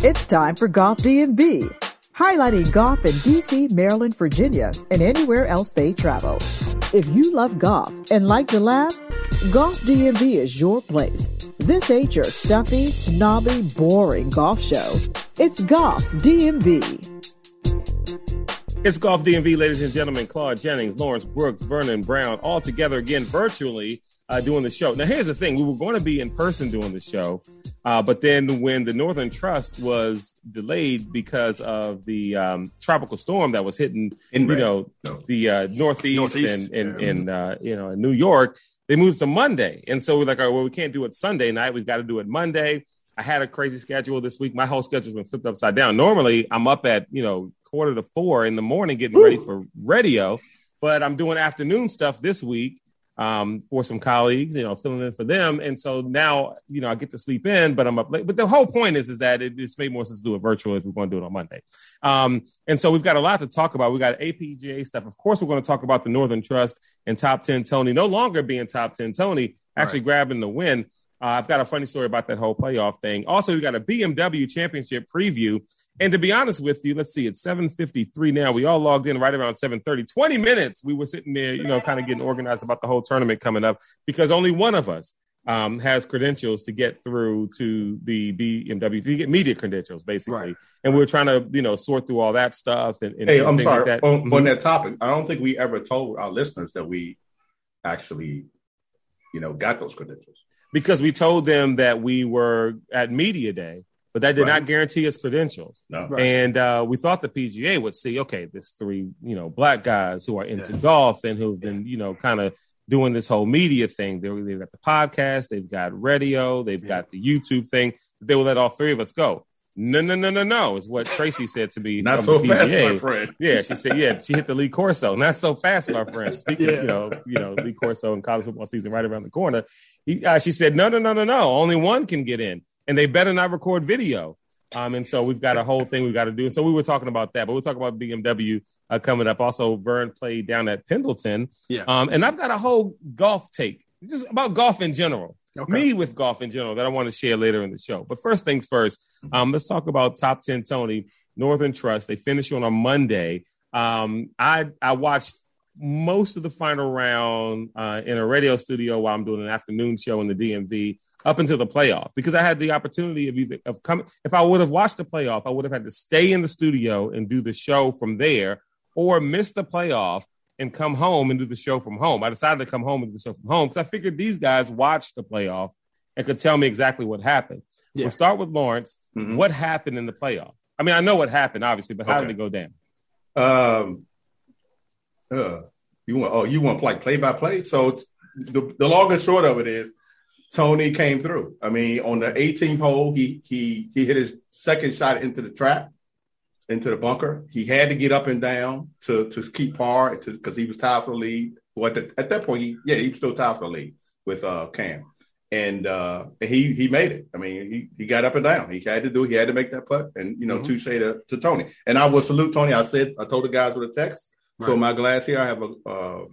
It's time for Golf DMV, highlighting golf in DC, Maryland, Virginia, and anywhere else they travel. If you love golf and like to laugh, Golf DMV is your place. This ain't your stuffy, snobby, boring golf show. It's Golf DMV. It's Golf DMV, ladies and gentlemen. Claude Jennings, Lawrence Brooks, Vernon Brown, all together again virtually uh, doing the show. Now, here's the thing: we were going to be in person doing the show, uh, but then when the Northern Trust was delayed because of the um, tropical storm that was hitting, in you know, no. the uh, northeast, northeast, and and, yeah. and uh, you know, in New York, they moved to Monday, and so we're like, oh, well, we can't do it Sunday night. We've got to do it Monday. I had a crazy schedule this week. My whole schedule's been flipped upside down. Normally, I'm up at you know quarter to four in the morning getting ready for radio, but I'm doing afternoon stuff this week um, for some colleagues, you know, filling in for them. And so now, you know, I get to sleep in, but I'm up late. But the whole point is, is that it, it's made more sense to do it virtual if we're going to do it on Monday. Um, and so we've got a lot to talk about. We got APGA stuff. Of course, we're going to talk about the Northern Trust and top 10 Tony no longer being top 10 Tony, actually right. grabbing the win. Uh, I've got a funny story about that whole playoff thing. Also, we got a BMW championship preview. And to be honest with you, let's see, it's 753 now. We all logged in right around 730. 20 minutes we were sitting there, you know, kind of getting organized about the whole tournament coming up because only one of us um, has credentials to get through to the BMW, to get media credentials, basically. Right. And we are trying to, you know, sort through all that stuff. And, and hey, I'm sorry. Like that. On, mm-hmm. on that topic, I don't think we ever told our listeners that we actually, you know, got those credentials. Because we told them that we were at Media Day but that did right. not guarantee his credentials. No. Right. And uh, we thought the PGA would see, okay, there's three, you know, black guys who are into yeah. golf and who've been, you know, kind of doing this whole media thing. They, have got the podcast, they've got radio, they've yeah. got the YouTube thing. They will let all three of us go. No, no, no, no, no, is what Tracy said to me. Not so fast, my friend. Yeah, she said, yeah, she hit the Lee Corso. Not so fast, my friend. Speaking yeah. of, you know, you know, Lee Corso and college football season right around the corner. He, uh, she said, no, no, no, no, no. Only one can get in and they better not record video. Um, and so we've got a whole thing we've got to do. And so we were talking about that, but we'll talk about BMW uh, coming up. Also, Vern played down at Pendleton. Yeah. Um, and I've got a whole golf take, just about golf in general. Okay. Me with golf in general that I want to share later in the show. But first things first, um, let's talk about top 10 Tony, Northern Trust. They finished on a Monday. Um, I I watched most of the final round uh, in a radio studio while I'm doing an afternoon show in the DMV up until the playoff because I had the opportunity of either of coming. If I would have watched the playoff, I would have had to stay in the studio and do the show from there, or miss the playoff and come home and do the show from home. I decided to come home and do the show from home because I figured these guys watched the playoff and could tell me exactly what happened. Yeah. We'll start with Lawrence. Mm-hmm. What happened in the playoff? I mean, I know what happened, obviously, but how okay. did it go down? Um, uh, you want oh you want like play by play. So the, the long and short of it is Tony came through. I mean, on the 18th hole, he he he hit his second shot into the trap, into the bunker. He had to get up and down to to keep par because he was tied for the lead. Well, at, the, at that point, he yeah he was still tied for the lead with uh, Cam, and uh, he he made it. I mean, he he got up and down. He had to do. He had to make that putt, and you know, mm-hmm. touche to, to Tony. And I will salute Tony. I said I told the guys with a text. Right. So my glass here, I have a. Uh,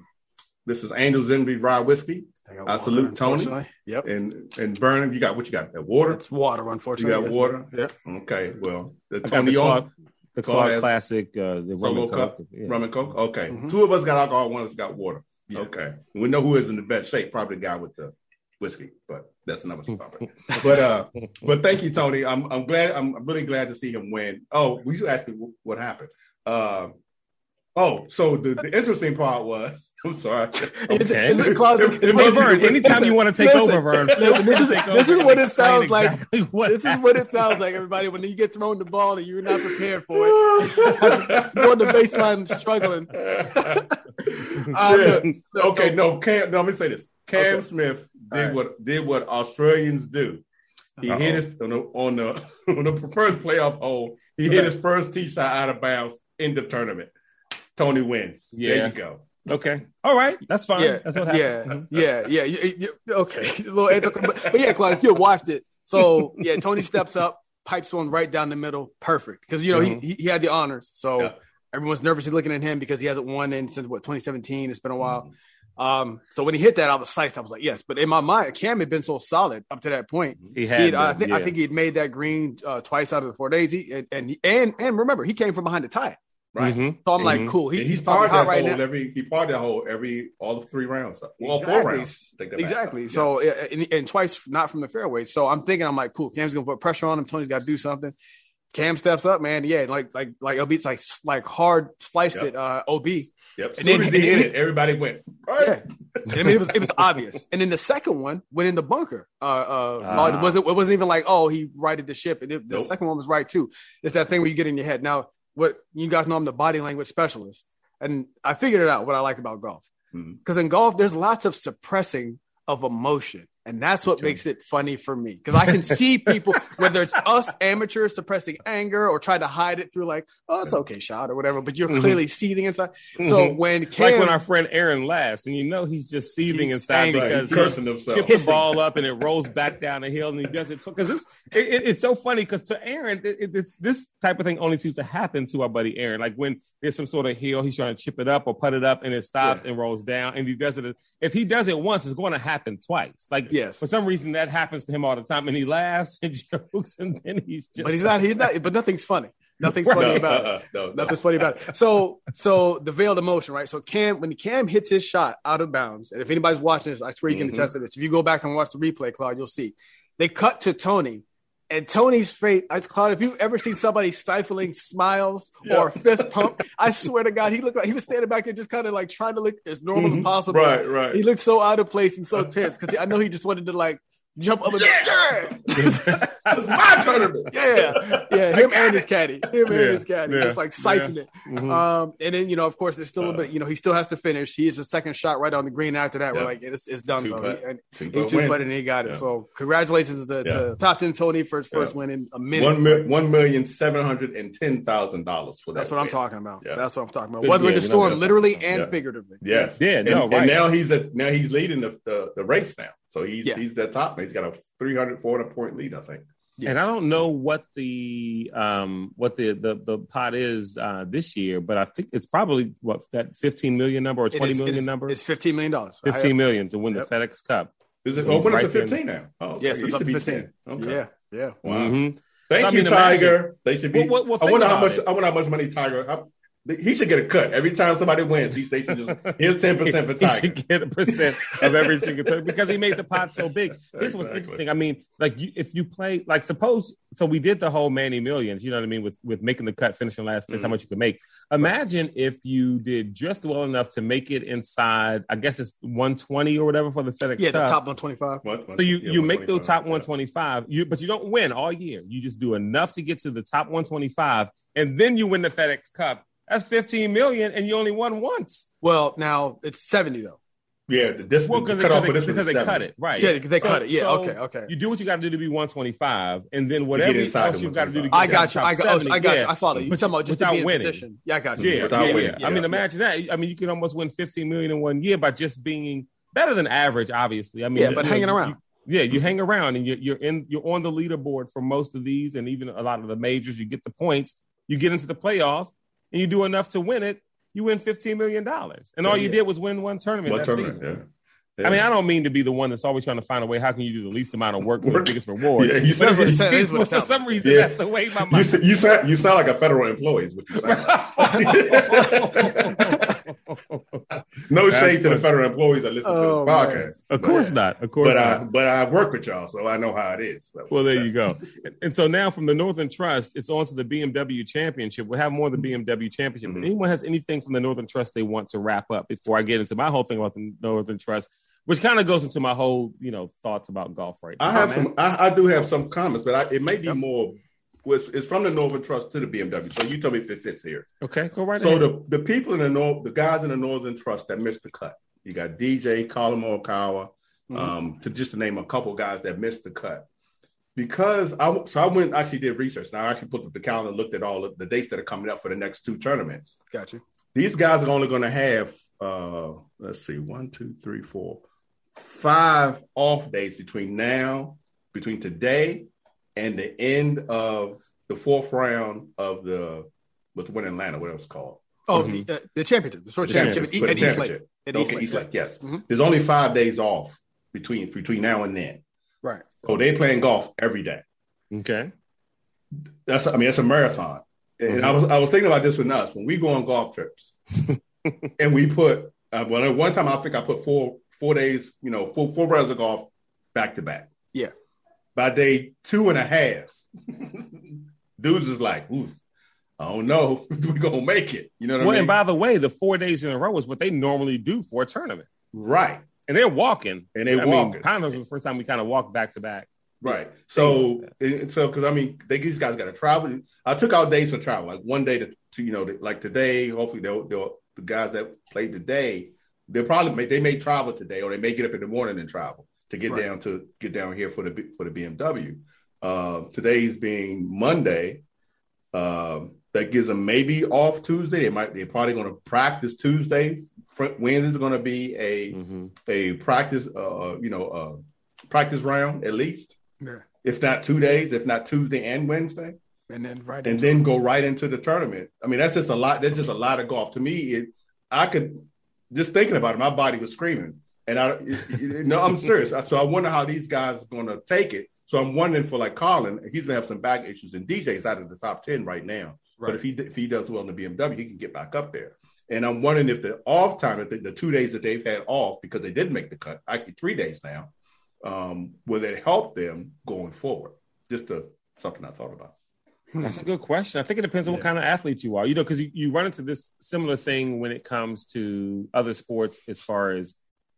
this is Angel's Envy Rye Whiskey. I, I salute Tony. Yep. And and Vernon, you got what you got? That water? It's water, unfortunately. You got water? Yep. Okay. Well, the Tony the Claude, the Claude Classic, uh, the rum and coke. Yeah. Rum and coke. Okay. Mm-hmm. Two of us got alcohol. One of us got water. Yeah. Okay. We know who is in the best shape. Probably the guy with the whiskey, but that's another topic. but uh, but thank you, Tony. I'm I'm glad. I'm really glad to see him win. Oh, we should ask me what happened. Uh, Oh, so the, the interesting part was, I'm sorry. Okay. This is closet. Hey, Vern, anytime listen, you want to take listen, over, Vern. Listen, this is, this is what it sounds exactly like. What this happened. is what it sounds like, everybody, when you get thrown the ball and you're not prepared for it. you're on the baseline struggling. um, okay, so, no, Cam, no, let me say this. Cam okay. Smith did right. what did what Australians do. He Uh-oh. hit his on the on the on the first playoff hole. He hit his first tee shot out of bounds in the tournament. Tony wins. Yeah. There you go. Okay. All right. That's fine. Yeah. That's what happened. Yeah. Yeah. Yeah. okay. A little but, but yeah, Claude, if you watched it, so yeah, Tony steps up, pipes one right down the middle, perfect. Because you know mm-hmm. he, he had the honors, so yeah. everyone's nervously looking at him because he hasn't won in since what 2017. It's been a while. Mm-hmm. Um, so when he hit that, I was psyched. I was like, yes. But in my mind, Cam had been so solid up to that point. He had. He had- been, I think I think he had made that green uh, twice out of the four days. He, and and and and remember, he came from behind the tie. Right. Mhm. So I'm like, Mhm. cool. He, he's, he's part probably of hot that right whole now. every he part that whole every all the three rounds. Well, all four rounds. Take that back. Exactly. Yeah. So uh, and, and twice not from the fairway. So I'm thinking, I'm like, cool. Cam's gonna put pressure on him. Tony's got to do something. Cam steps up, man. Yeah, like like like LB's like like hard sliced Yep. it. Uh, Ob. Yep. As And then- as he hit it, everybody went. Right. Yeah. I mean, it was it was obvious. And then the second one went in the bunker. Uh, uh, Ah. it wasn't it wasn't even like oh he righted the ship. And it, the Nope. second one was right too. It's that thing where you get in your head. Now, what you guys know, I'm the body language specialist, and I figured it out. What I like about golf, mm-hmm. because in golf there's lots of suppressing of emotion. And that's what makes it funny for me because I can see people, whether it's us amateurs suppressing anger or trying to hide it through like, oh, it's okay, shot or whatever, but you're Mhm. clearly seething inside. So Mhm. when Cam, like when our friend Aaron laughs, and you know he's just seething He's inside angry. because Right. Cursing himself. Chip the ball up and it rolls back down the hill, and he does it because it's it, it- it's so funny because to Aaron, it, it- it's this type of thing only seems to happen to our buddy Aaron. Like when there's some sort of hill, he's trying to chip it up or put it up, and it stops and rolls down, and he does it. If he does it once, it's going to happen twice. Like Yes. for some reason that happens to him all the time, and he laughs and jokes, and then he's just but he's not, he's not, but nothing's funny. Nothing's funny No, about it. no, no. Nothing's funny about it. So, so the veiled emotion, right? So Cam, when Cam hits his shot out of bounds, and if anybody's watching this, I swear you can Mhm. attest to this. If you go back and watch the replay, Claude, you'll see they cut to Tony, and Tony's face. I Claude, if you've ever seen somebody stifling smiles or fist pump, I swear to God, he looked like he was standing back there just kind of like trying to look as normal as Mhm. possible. Right, right. He looked so out of place and so tense because I know he just wanted to like jump up and yeah, It's my tournament. yeah, yeah. Him and his caddy, him Yeah, and his caddy, yeah, just like slicing it. Mhm. Um, and then you know, of course, there's still a Uh, little bit. You know, he still has to finish. He is the second shot right on the green. After that, we're like, it's, it's done. Two So putt. he, and Two he putt two win. putted and he got it. Yeah. So congratulations to, to Top Ten Tony for his first Yeah. win in a minute. One mil- one million seven hundred and ten thousand dollars for that. That's what I'm talking about. Yeah. That's what I'm talking about. Good Whether in the storm, literally and figuratively. Yes. Yeah, and, no, and right. now he's a now he's leading the, the, the race now. So he's Yeah. he's the top. He's got a 300, 400 point lead, I think. And I don't know what the um what the the, the pot is uh this year, but I think it's probably what that 15 million number or It 20 is- million it is- number. It's 15 million dollars. 15 million to win Yep. the FedEx Cup. Is it So he's went up right to there in 15 now? Oh, Yes, it's used up to to 15. 10. Okay. Yeah, yeah. Wow. Mhm. Thank So, I you, mean, imagine- Tiger. They should be. Well, well, well, I wonder how much. it. I wonder how much money Tiger. I, he should get a cut every time somebody wins. He, they should just here's ten percent for He should get a percent of every single turn because he made the pot so big. This was interesting. I mean, like you, if you play, like suppose, so we did the whole Manny Millions. You know what I mean with with making the cut, finishing last place, how Mhm. much you could make. Imagine if you did just well enough to make it inside. I guess it's 120 or whatever for the FedEx Yeah, the Cup. top 125. What- what- So you yeah, you make the 125, top yeah. 125, you but you don't win all year. You just do enough to get to the top 125, and then you win the FedEx Cup. That's 15 million, and you only won once. Well, now it's 70 though. Yeah, this Well, the because cutoff they, this because they 70. cut it right. Yeah, they So- cut it. Yeah, so okay, okay. You do what you got to do to be 125, and then whatever inside else you've got to do to get 125. I got you. I got. oh, 70, I got yeah. you. I follow you. You're talking about just to Without be in winning. position. Yeah, I got you. Yeah, Without yeah, winning, yeah. I mean, yeah. imagine that. I mean, you can almost win 15 million in one year by just being better than average. Obviously, I mean, Yeah, but you know, hanging around. you- yeah, you hang around and you're, you're in. You're on the leaderboard for most of these, and even a lot of the majors. You get the points. You get into the playoffs, and you do enough to win it. You win 15 million dollars, and all you Yeah. did was win one tournament One that tournament, season. yeah. I mean, I don't mean to be the one that's always trying to find a way. How can you do the least amount of work for the biggest reward? Yeah, you But said- it's- that is for sounds some reason, Yeah. that's the way my You, mind. s- you sound you sound like a federal employee. Is what you sound. no That's shade to the federal employees that listen Oh, to this man. podcast. of course but, not. Of course But not. I but I work with y'all, so I know how it is. So, Well, there you go. And- And so now from the Northern Trust, it's on to the BMW Championship. We'll have more the BMW Championship. If Mhm. anyone has anything from the Northern Trust they want to wrap up before I get into my whole thing about the Northern Trust, which kind of goes into my whole, you know, thoughts about golf right now. I have Oh, some. I, I do have some comments, but I, it may be Yep. more. It's, it's from the Northern Trust to the BMW. So you tell me if it fits here. Okay, go right So ahead. the, the people in the North, the guys in the Northern Trust that missed the cut. You got DJ, Collin Morikawa, Mhm. um, to just to name a couple guys that missed the cut. Because I so I went actually did research. and I actually put up the calendar, looked at all of the dates that are coming up for the next two tournaments. Gotcha. These guys are only going to have uh, let's see, one, two, three, four, five off days between now, between today and the end of the fourth round of the what's the one in Atlanta, what it was called. Oh, Mhm. the, uh, the championship, the short The championship, championship, for at, the at East Lake. At Okay, East Lake, East Lake, yes. Mhm. There's only five days off between between now and then. Right. So they playing golf every day. Okay. That's I mean that's a marathon. And Mhm. I was I was thinking about this with us when we go on golf trips, and we put uh, well one time I think I put four four days you know four four rounds of golf back to back. By day two and a half, dudes is like, oof, I don't know if we're gonna make it. You know what Well, I mean? and by the way, the four days in a row is what they normally do for a tournament, right, and they're walking. and they I walking. mean, kind of was the first time we kind of walked back to back. Right. So, so because I mean, they, these guys got to travel. I took out days for travel, like one day to, to you know, like today. Hopefully, they'll, they'll the guys that played today, they'll probably may, they may travel today, or they may get up in the morning and travel to get Right. down to get down here for the for the BMW. Um, today's being Monday. Um, that gives them maybe off Tuesday. They might. They're probably going to practice Tuesday. Wednesday's going to be a Mm-hmm. a practice. Uh, you know, uh, practice round at least Yeah. if not two days, if not Tuesday and Wednesday, And then right and then go right into the tournament. I mean, that's just a lot. That's just a lot of golf. To me, it I could just thinking about it, my body was screaming. And I, it, it- no, I'm serious. So I wonder how these guys are going to take it. So I'm wondering for like Collin, he's going to have some back issues, and DJ's out of the top ten right now. Right. But if he if he does well in the BMW, he can get back up there. And I'm wondering if the off time, if the, the two days that they've had off because they didn't make the cut, actually three days now, um, will it help them going forward? Just a, something I thought about. That's a good question. I think it depends on what kind of athlete you are. You know, because you, you run into this similar thing when it comes to other sports, as far as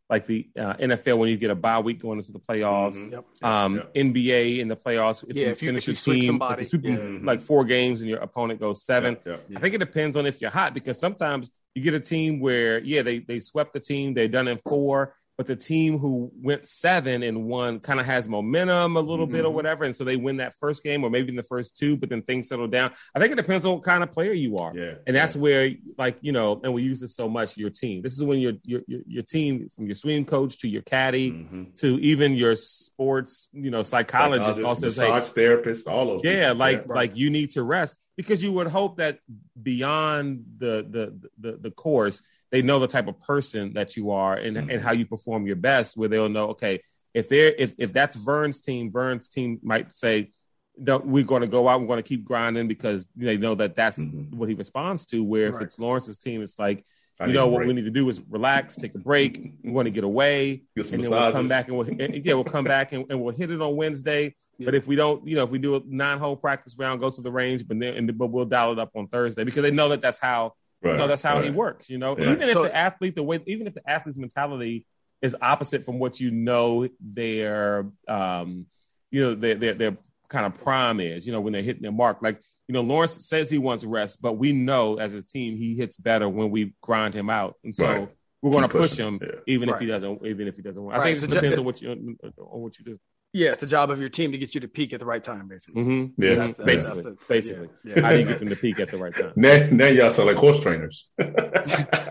like the uh, NFL when you get a bye week going into the playoffs. Mhm. Yep. Um, NBA in the playoffs. If Yeah, you if you- finish if you your switch team, somebody, if you sweep yeah. like four games and your opponent goes seven. Yeah, I think it depends on if you're hot because sometimes you get a team where yeah they they swept the team they've done in four but the team who went seven and one kind of has momentum a little bit or Mhm. whatever and so they win that first game or maybe in the first two but then things settle down I think it depends on what kind of player you are yeah. and that's where like you know and we use this so much your team this is when your your your, your team from your swing coach to your caddy Mhm. to even your sports you know psychologist also say massage therapist, all of yeah, people. like Yeah. like you need to rest because you would hope that beyond the the the, the course, they know the type of person that you are and, and how you perform your best. Where they'll know, okay, if they're if if that's Vern's team, Vern's team might say, "No, we're going to go out. We're going to keep grinding because they know that that's Mhm. what he responds to." Where if it's Lawrence's team, it's like. I You know what we need to do is relax, take a break. We want to get away, Get some and then we'll come back and we'll and- yeah we'll come back and, and we'll hit it on Wednesday. But if we don't, you know, if we do a nine hole practice round, go to the range, but then and, but we'll dial it up on Thursday because they know that that's how Right, you know that's how he works. You know, Yeah. even if So- the athlete the way even if the athlete's mentality is opposite from what you know their um you know their their, their kind of prime is. You know, when they're hitting their mark, like. You know, Lawrence says he wants rest, but we know as his team he hits better when we grind him out, and so Right. we're going to push pushing, him yeah. even if he doesn't. Even if he doesn't. want. I think it just depends on what you on what you do. Yeah, it's the job of your team to get you to peak at the right time, basically. Mm-hmm. Yeah. That's the- basically, that's the- basically. yeah, yeah. How do you get them to peak at the right time? Now, now y'all sound like horse trainers.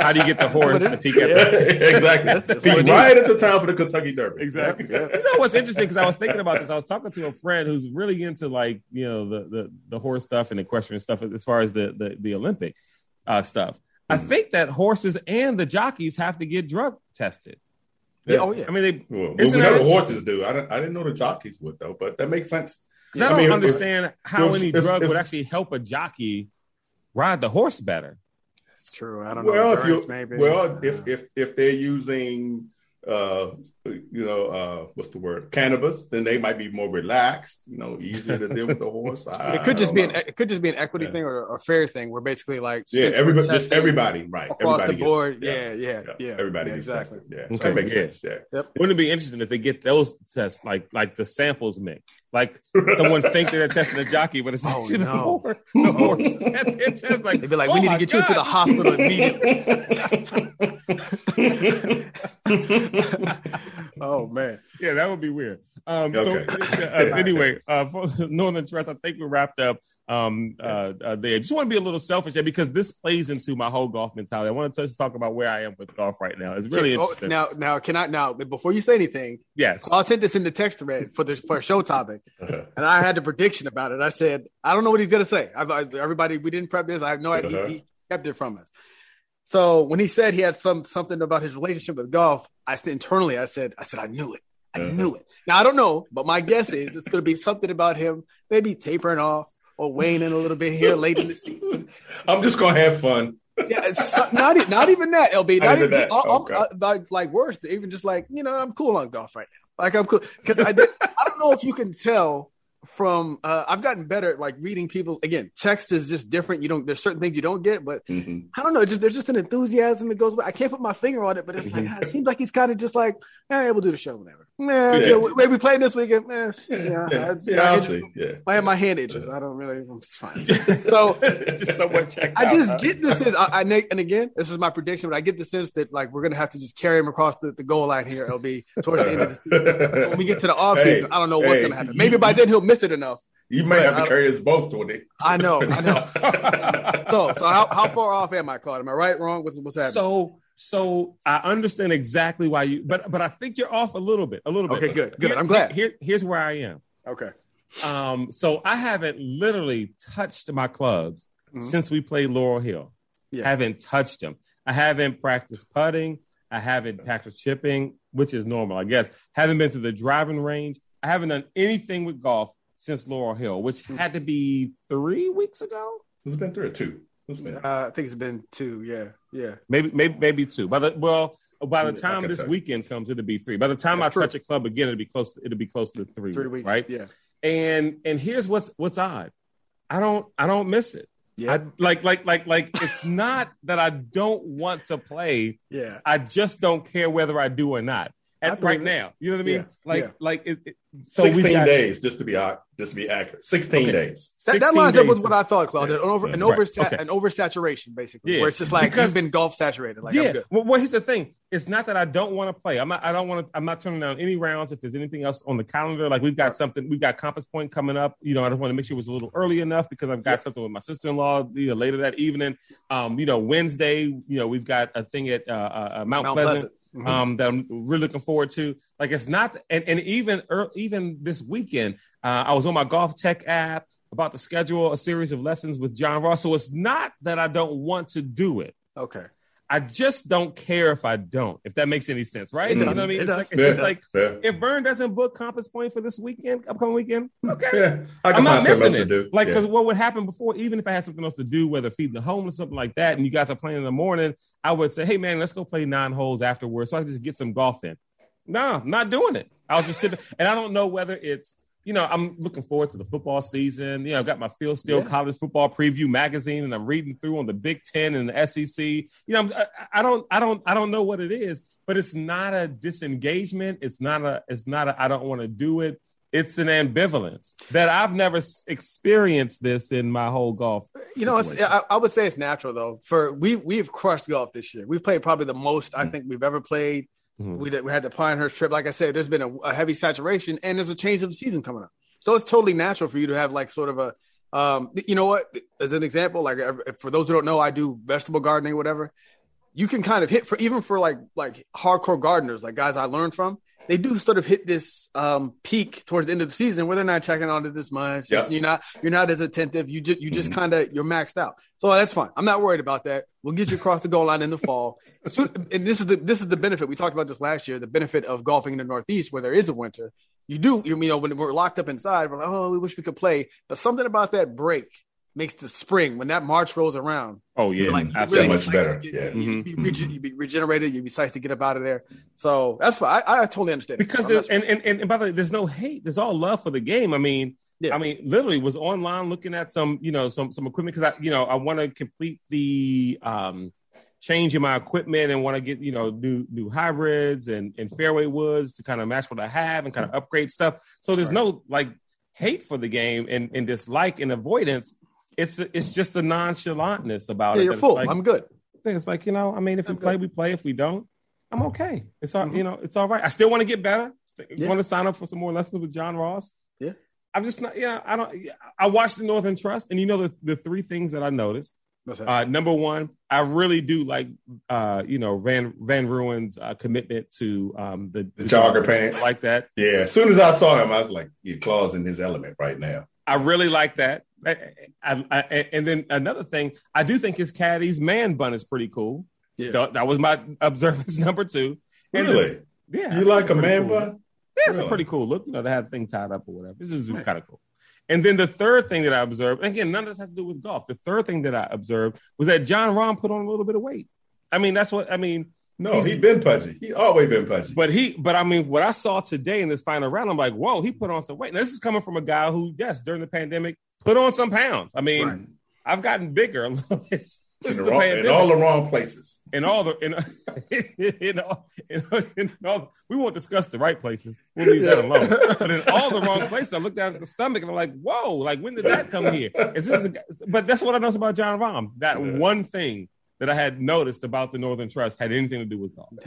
How do you get the horse to peak at the exactly. That's- that's Peak right at the time for the Kentucky Derby. Exactly. Yeah. You know what's interesting? Because I was thinking about this. I was talking to a friend who's really into like you know the the, the horse stuff and equestrian stuff as far as the the, the Olympic uh, stuff. I think that horses and the jockeys have to get drug tested. Yeah, oh yeah. I mean, they Well, Isn't we that know the horses do. I didn't, I didn't know the jockeys would though, but that makes sense. because I I don't mean, if- understand how if- any if- drug if- would actually help a jockey ride the horse better. It's true. I don't know. Well, if you maybe. well, if if if they're using uh you know uh what's the word cannabis, then they might be more relaxed. You know, easier to deal with the horse. I, it could just be know. an it could just be an equity Yeah. thing or a fair thing where basically like yeah. Everybody, just everybody, right? across everybody the gets- board. Yeah, yeah, yeah. Everybody Yeah, exactly. tested. Yeah, Okay. so that makes sense. Yeah. Wouldn't it be interesting if they get those tests like like the samples mixed? Like someone think they're testing the jockey, but it's Oh, actually the no. horse. The horse that they're testing. Like, They'd be like, oh we need to my get you into the hospital immediately. Oh man. Yeah, that would be weird. Um, Okay. So uh, anyway, uh, for Northern Trust, I think we wrapped up um, uh, uh, there. Just want to be a little selfish there because this plays into my whole golf mentality. I want to just talk about where I am with golf right now. It's really Oh, interesting. now, now, can I now before you say anything? yes. I sent this in the text thread for the for a show topic, Uh-huh. and I had a prediction about it. I said, I don't know what he's gonna say. I, I everybody, we didn't prep this. I have no idea. Uh-huh. He, kept it from us. So when he said he had some something about his relationship with golf, I said internally, I said, I said, I knew it. I Uh-huh. knew it. Now I don't know, but my guess is it's going to be something about him maybe tapering off or waning a little bit here late in the season. I'm just gonna have fun. Yeah, so- not not even that, LB. Not, even that. Okay. uh, like like worse. Even just like you know, I'm cool on golf right now. Like I'm cool because I I don't know if you can tell from uh, I've gotten better at like reading people. Again, text is just different. You don't. There's certain things you don't get, but Mhm. I don't know. Just there's just an enthusiasm that goes. Away. I can't put my finger on it, but it's like Mm-hmm. it seems like he's kind of just like, yeah, we'll do the show whenever. Nah, Yeah. yeah. maybe playing this weekend. Eh, yeah, Yeah, it's- yeah, I'll see. Yeah. I have my hand itches. I don't really. I'm fine. So just someone checked I out, just huh? get the sense. I, I and again, this is my prediction, but I get the sense that like we're gonna have to just carry him across the, the goal line here, LB, towards the end of the season. When we get to the offseason, Hey, I don't know what's hey, gonna happen. Maybe by then he'll miss it enough. You might have to carry us both to it. I know, I know. So, so how, how far off am I, Claude? Am I right, wrong? What's what's happening? So so I understand exactly why you but but I think you're off a little bit. A little bit. Okay, good, good. Here- I'm glad. Here, here's where I am. okay, Um, so I haven't literally touched my clubs Mhm. since we played Laurel Hill. Yeah. Haven't touched them. I haven't practiced putting. I haven't practiced chipping, which is normal, I guess. Haven't been to the driving range. I haven't done anything with golf since Laurel Hill, which had to be three weeks ago. It's been three or two. It's been. uh, I think it's been two. Yeah, yeah. Maybe, maybe, maybe two. By the well, by the time can this tell. weekend comes, it'll be three. By the time That's I true. touch a club again, it'll be close. It'll be close to three, Three weeks, weeks, right? Yeah, And and here's what's what's odd. I don't I don't miss it. yeah, I like like like like it's not that I don't want to play. yeah. I just don't care whether I do or not. I At, right it. now, you know what I mean? Yeah, Like yeah. like it, it- so we've Sixteen got days, just to be ac- just to be accurate. Sixteen Okay. days. That, that 16 lines up with what I thought, Claude. An over an Right, okay. an oversaturation, basically, Yeah, where it's just like because- you've been golf saturated. Like yeah. I'm good. Well, well, here's the thing. It's not that I don't want to play. I'm not. I don't want to. I'm not turning down any rounds. If there's anything else on the calendar, like we've got something. We've got Compass Point coming up. You know, I just want to make sure it was a little early enough because I've got something with my sister-in-law. You know, later that evening. Um, you know, Wednesday. You know, we've got a thing at uh, uh, uh, Mount, Mount Pleasant. Pleasant. Mhm. um, that I'm really looking forward to. Like it's not, and, and even even this weekend, uh, I was on my GolfTEC app about to schedule a series of lessons with John Ross. So it's not that I don't want to do it. okay. I just don't care if I don't. If that makes any sense, right? It You know what I mean? It It's like, It it's like Yeah. if Vern doesn't book Compass Point for this weekend, upcoming weekend, hmm. okay. Yeah. I I'm not find something else missing it. do. Like, Yeah. because what would happen before, even if I had something else to do, whether feeding the homeless, or something like that, and you guys are playing in the morning, I would say, hey, man, let's go play nine holes afterwards so I can just get some golf in. No, I'm not doing it. I'll just sit and I don't know whether it's, you know, I'm looking forward to the football season. You know, I've got my Phil Steele Yeah. College Football Preview magazine, and I'm reading through on the Big Ten and the SEC. You know, I'm- I, I don't, I don't, I don't know what it is, but it's not a disengagement. It's not a, it's not a, I don't want to do it. It's an ambivalence that I've never experienced this in my whole golf. You know, it's. I, I would say it's natural though. For we we've crushed golf this year. We've played probably the most Mm. I think we've ever played. Mhm. We did, we had the Pinehurst trip. Like I said, there's been a, a heavy saturation, and there's a change of the season coming up. So it's totally natural for you to have like sort of a, um, you know what? As an example, like for those who don't know, I do vegetable gardening, whatever. You can kind of hit for even for like like hardcore gardeners, like guys I learned from. They do sort of hit this um, peak towards the end of the season where they're not checking on it this much. Yeah. You're not you're not as attentive. You just you just Mm-hmm. kind of you're maxed out. So that's fine. I'm not worried about that. We'll get you across the goal line in the fall. So, and this is the this is the benefit we talked about this last year. The benefit of golfing in the Northeast where there is a winter. You do you know when we're locked up inside, we're like, oh, we wish we could play. But something about that break makes the spring when that March rolls around. Oh yeah, you're like, you're much better, get- yeah. You'd be, rege- you'd be regenerated. You'd be psyched to get up out of there. So that's why I, I totally understand. because I'm there's, and, and and by the way, there's no hate. There's all love for the game. I mean, Yeah. I mean, literally was online looking at some, you know, some some equipment because I, you know, I want to complete the um change in my equipment and want to get, you know, new new hybrids and and fairway woods to kind of match what I have and kind of upgrade stuff. So there's no like hate for the game and and dislike and avoidance. It's it's just the nonchalantness about yeah, it. you're full. like- I'm good. it's like you know, I mean, if we I'm play, good. we play. If we don't, I'm okay. It's all Mhm. you know. It's all right. I still want to get better. Yeah. Want to sign up for some more lessons with John Ross. Yeah. I'm just not. Yeah, I don't. I watched the Northern Trust, and you know the the three things that I noticed. Uh, number one, I really do like uh, you know Van Van Rooyen's uh, commitment to um, the, The jogger pants. I like that. Yeah. As soon as I saw him, I was like, "Your claws in his element right now." I really like that. I, I, I, and then another thing, I do think his caddy's man bun is pretty cool. Yeah. That, that was my observance number two. And Really? this- yeah, You like a man cool. bun? Yeah, it's a pretty cool look. You know, to have the thing tied up or whatever. This is kind of cool. And then the third thing that I observed, and again, none of this has to do with golf. The third thing that I observed was that Jon Rahm put on a little bit of weight. I mean, that's what I mean. No, He's- he been pudgy. He always been pudgy. But he, but I mean, what I saw today in this final round, I'm like, whoa, he put on some weight. Now, this is coming from a guy who, yes, during the pandemic, put on some pounds. I mean, Right. I've gotten bigger. it's, in, is the the wrong, in all the wrong places. in all the in, in, all, in, in all we won't discuss the right places. We'll leave that alone. But in all the wrong places, I look down at the stomach and I'm like, whoa, like when did that come here? Is this a, but that's what I know about Jon Rahm. That Yeah. one thing that I had noticed about the Northern Trust had anything to do with golf.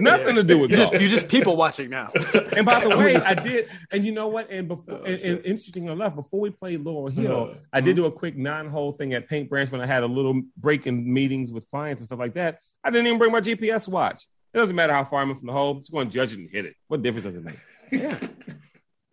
Nothing to do with You're golf. just, you're just people watching now. And by the way, I did, and you know what? And before, and, and interesting enough, before we played Laurel Hill, Uh, I did do a quick nine-hole thing at Paint Branch when I had a little break in meetings with clients and stuff like that. I didn't even bring my GPS watch. It doesn't matter how far I'm in from the hole; it's going to judge it and hit it. What difference does it make? Yeah.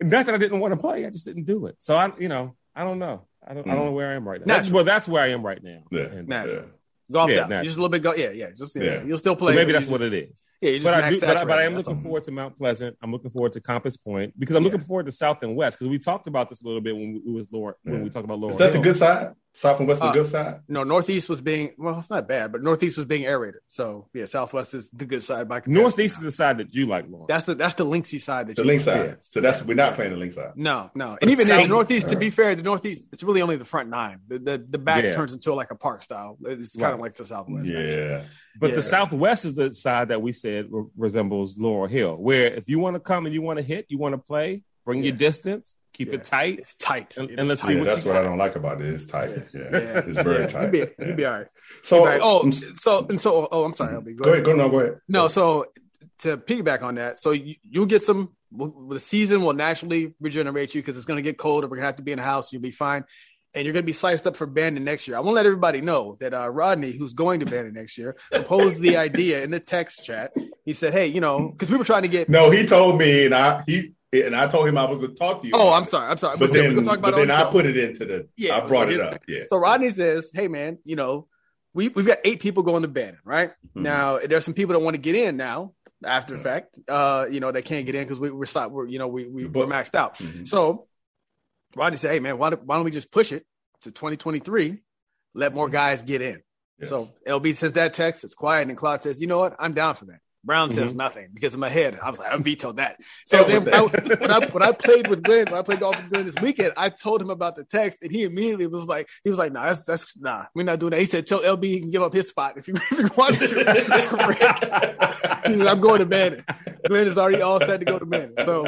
Not that I didn't want to play; I just didn't do it. So I, you know, I don't know. I don't. I don't mm. know where I am right now. That's, Natural. well, that's where I am right now. Yeah. And- Natural. Uh, yeah. Golf Yeah, down. natural. You just a little bit go. Yeah, yeah. Just yeah. Yeah. You'll still Well, play. maybe that's just- what it is. Yeah, you just But I, do, but, I, but I am looking all. forward to Mount Pleasant. I'm looking forward to Compass Point because I'm looking forward to South and West because we talked about this a little bit when we was Laura, when we talked about Laurel. Is that the good side? South and west the Uh, good side? No, Northeast was being well. It's not bad, but Northeast was being aerated. So yeah, Southwest is the good side by comparison. Northeast is the side that you like, Lauren. That's the that's the linksy side that The you link yeah. side. So that's we're not playing the link side. No, no, But and even in South- the Northeast, to be fair, the Northeast it's really only the front nine. The the, the back Yeah. turns into like a park style. It's kind of like the Southwest. Yeah. But Yeah. the Southwest is the side that we said re- resembles Laurel Hill, where if you want to come and you want to hit, you want to play, bring your distance, keep Yeah. it tight. It's tight. And- It and let's tight. see Yeah, what that's you what I don't like about it. It's tight. Yeah. Yeah. It's very Yeah. tight. You'll be, Yeah. be all right. So, You'll be all right. Oh, so and so. Oh, I'm sorry. I'll be go ahead. Go no, go ahead. No, so to piggyback on that, so you, you'll get some. The season will naturally regenerate you because it's going to get colder. We're going to have to be in the house. You'll be fine, and you're going to be sliced up for Bandon next year. I want to let everybody know that uh, Rodney, who's going to Bandon next year, proposed the idea in the text chat. He said, "Hey, you know, because we were trying to get." No, he told me, and I he and I told him I was going to talk to you. Oh, I'm it. sorry. I'm sorry. But We're then, going to talk about but it then the I show. put it into the. Yeah, I so brought it up. Yeah. So Rodney says, "Hey, man, you know, we we've got eight people going to Bandon, right? Mhm. Now there's some people that want to get in now after the fact. Uh, you know, they can't get in because we, we're stop, we're you know we, we, we're maxed out. Mhm. So Rodney said, "Hey, man, why don't, why don't we just push it to 2023? Let more guys get in." Yes. So LB says that text. It's quiet, and Claude says, "You know what? I'm down for that." Brown says Mm-hmm. nothing because in my head I was like, I vetoed that. So then when I, when, I, when I played with Glenn, when I played golf with Glenn this weekend, I told him about the text, and he immediately was like, he was like, "Nah, that's that's nah, we're not doing that." He said, "Tell LB he can give up his spot if he, if he wants to." That's correct. he said, "I'm going to Bandon." Glenn is already all set to go to Bandon. So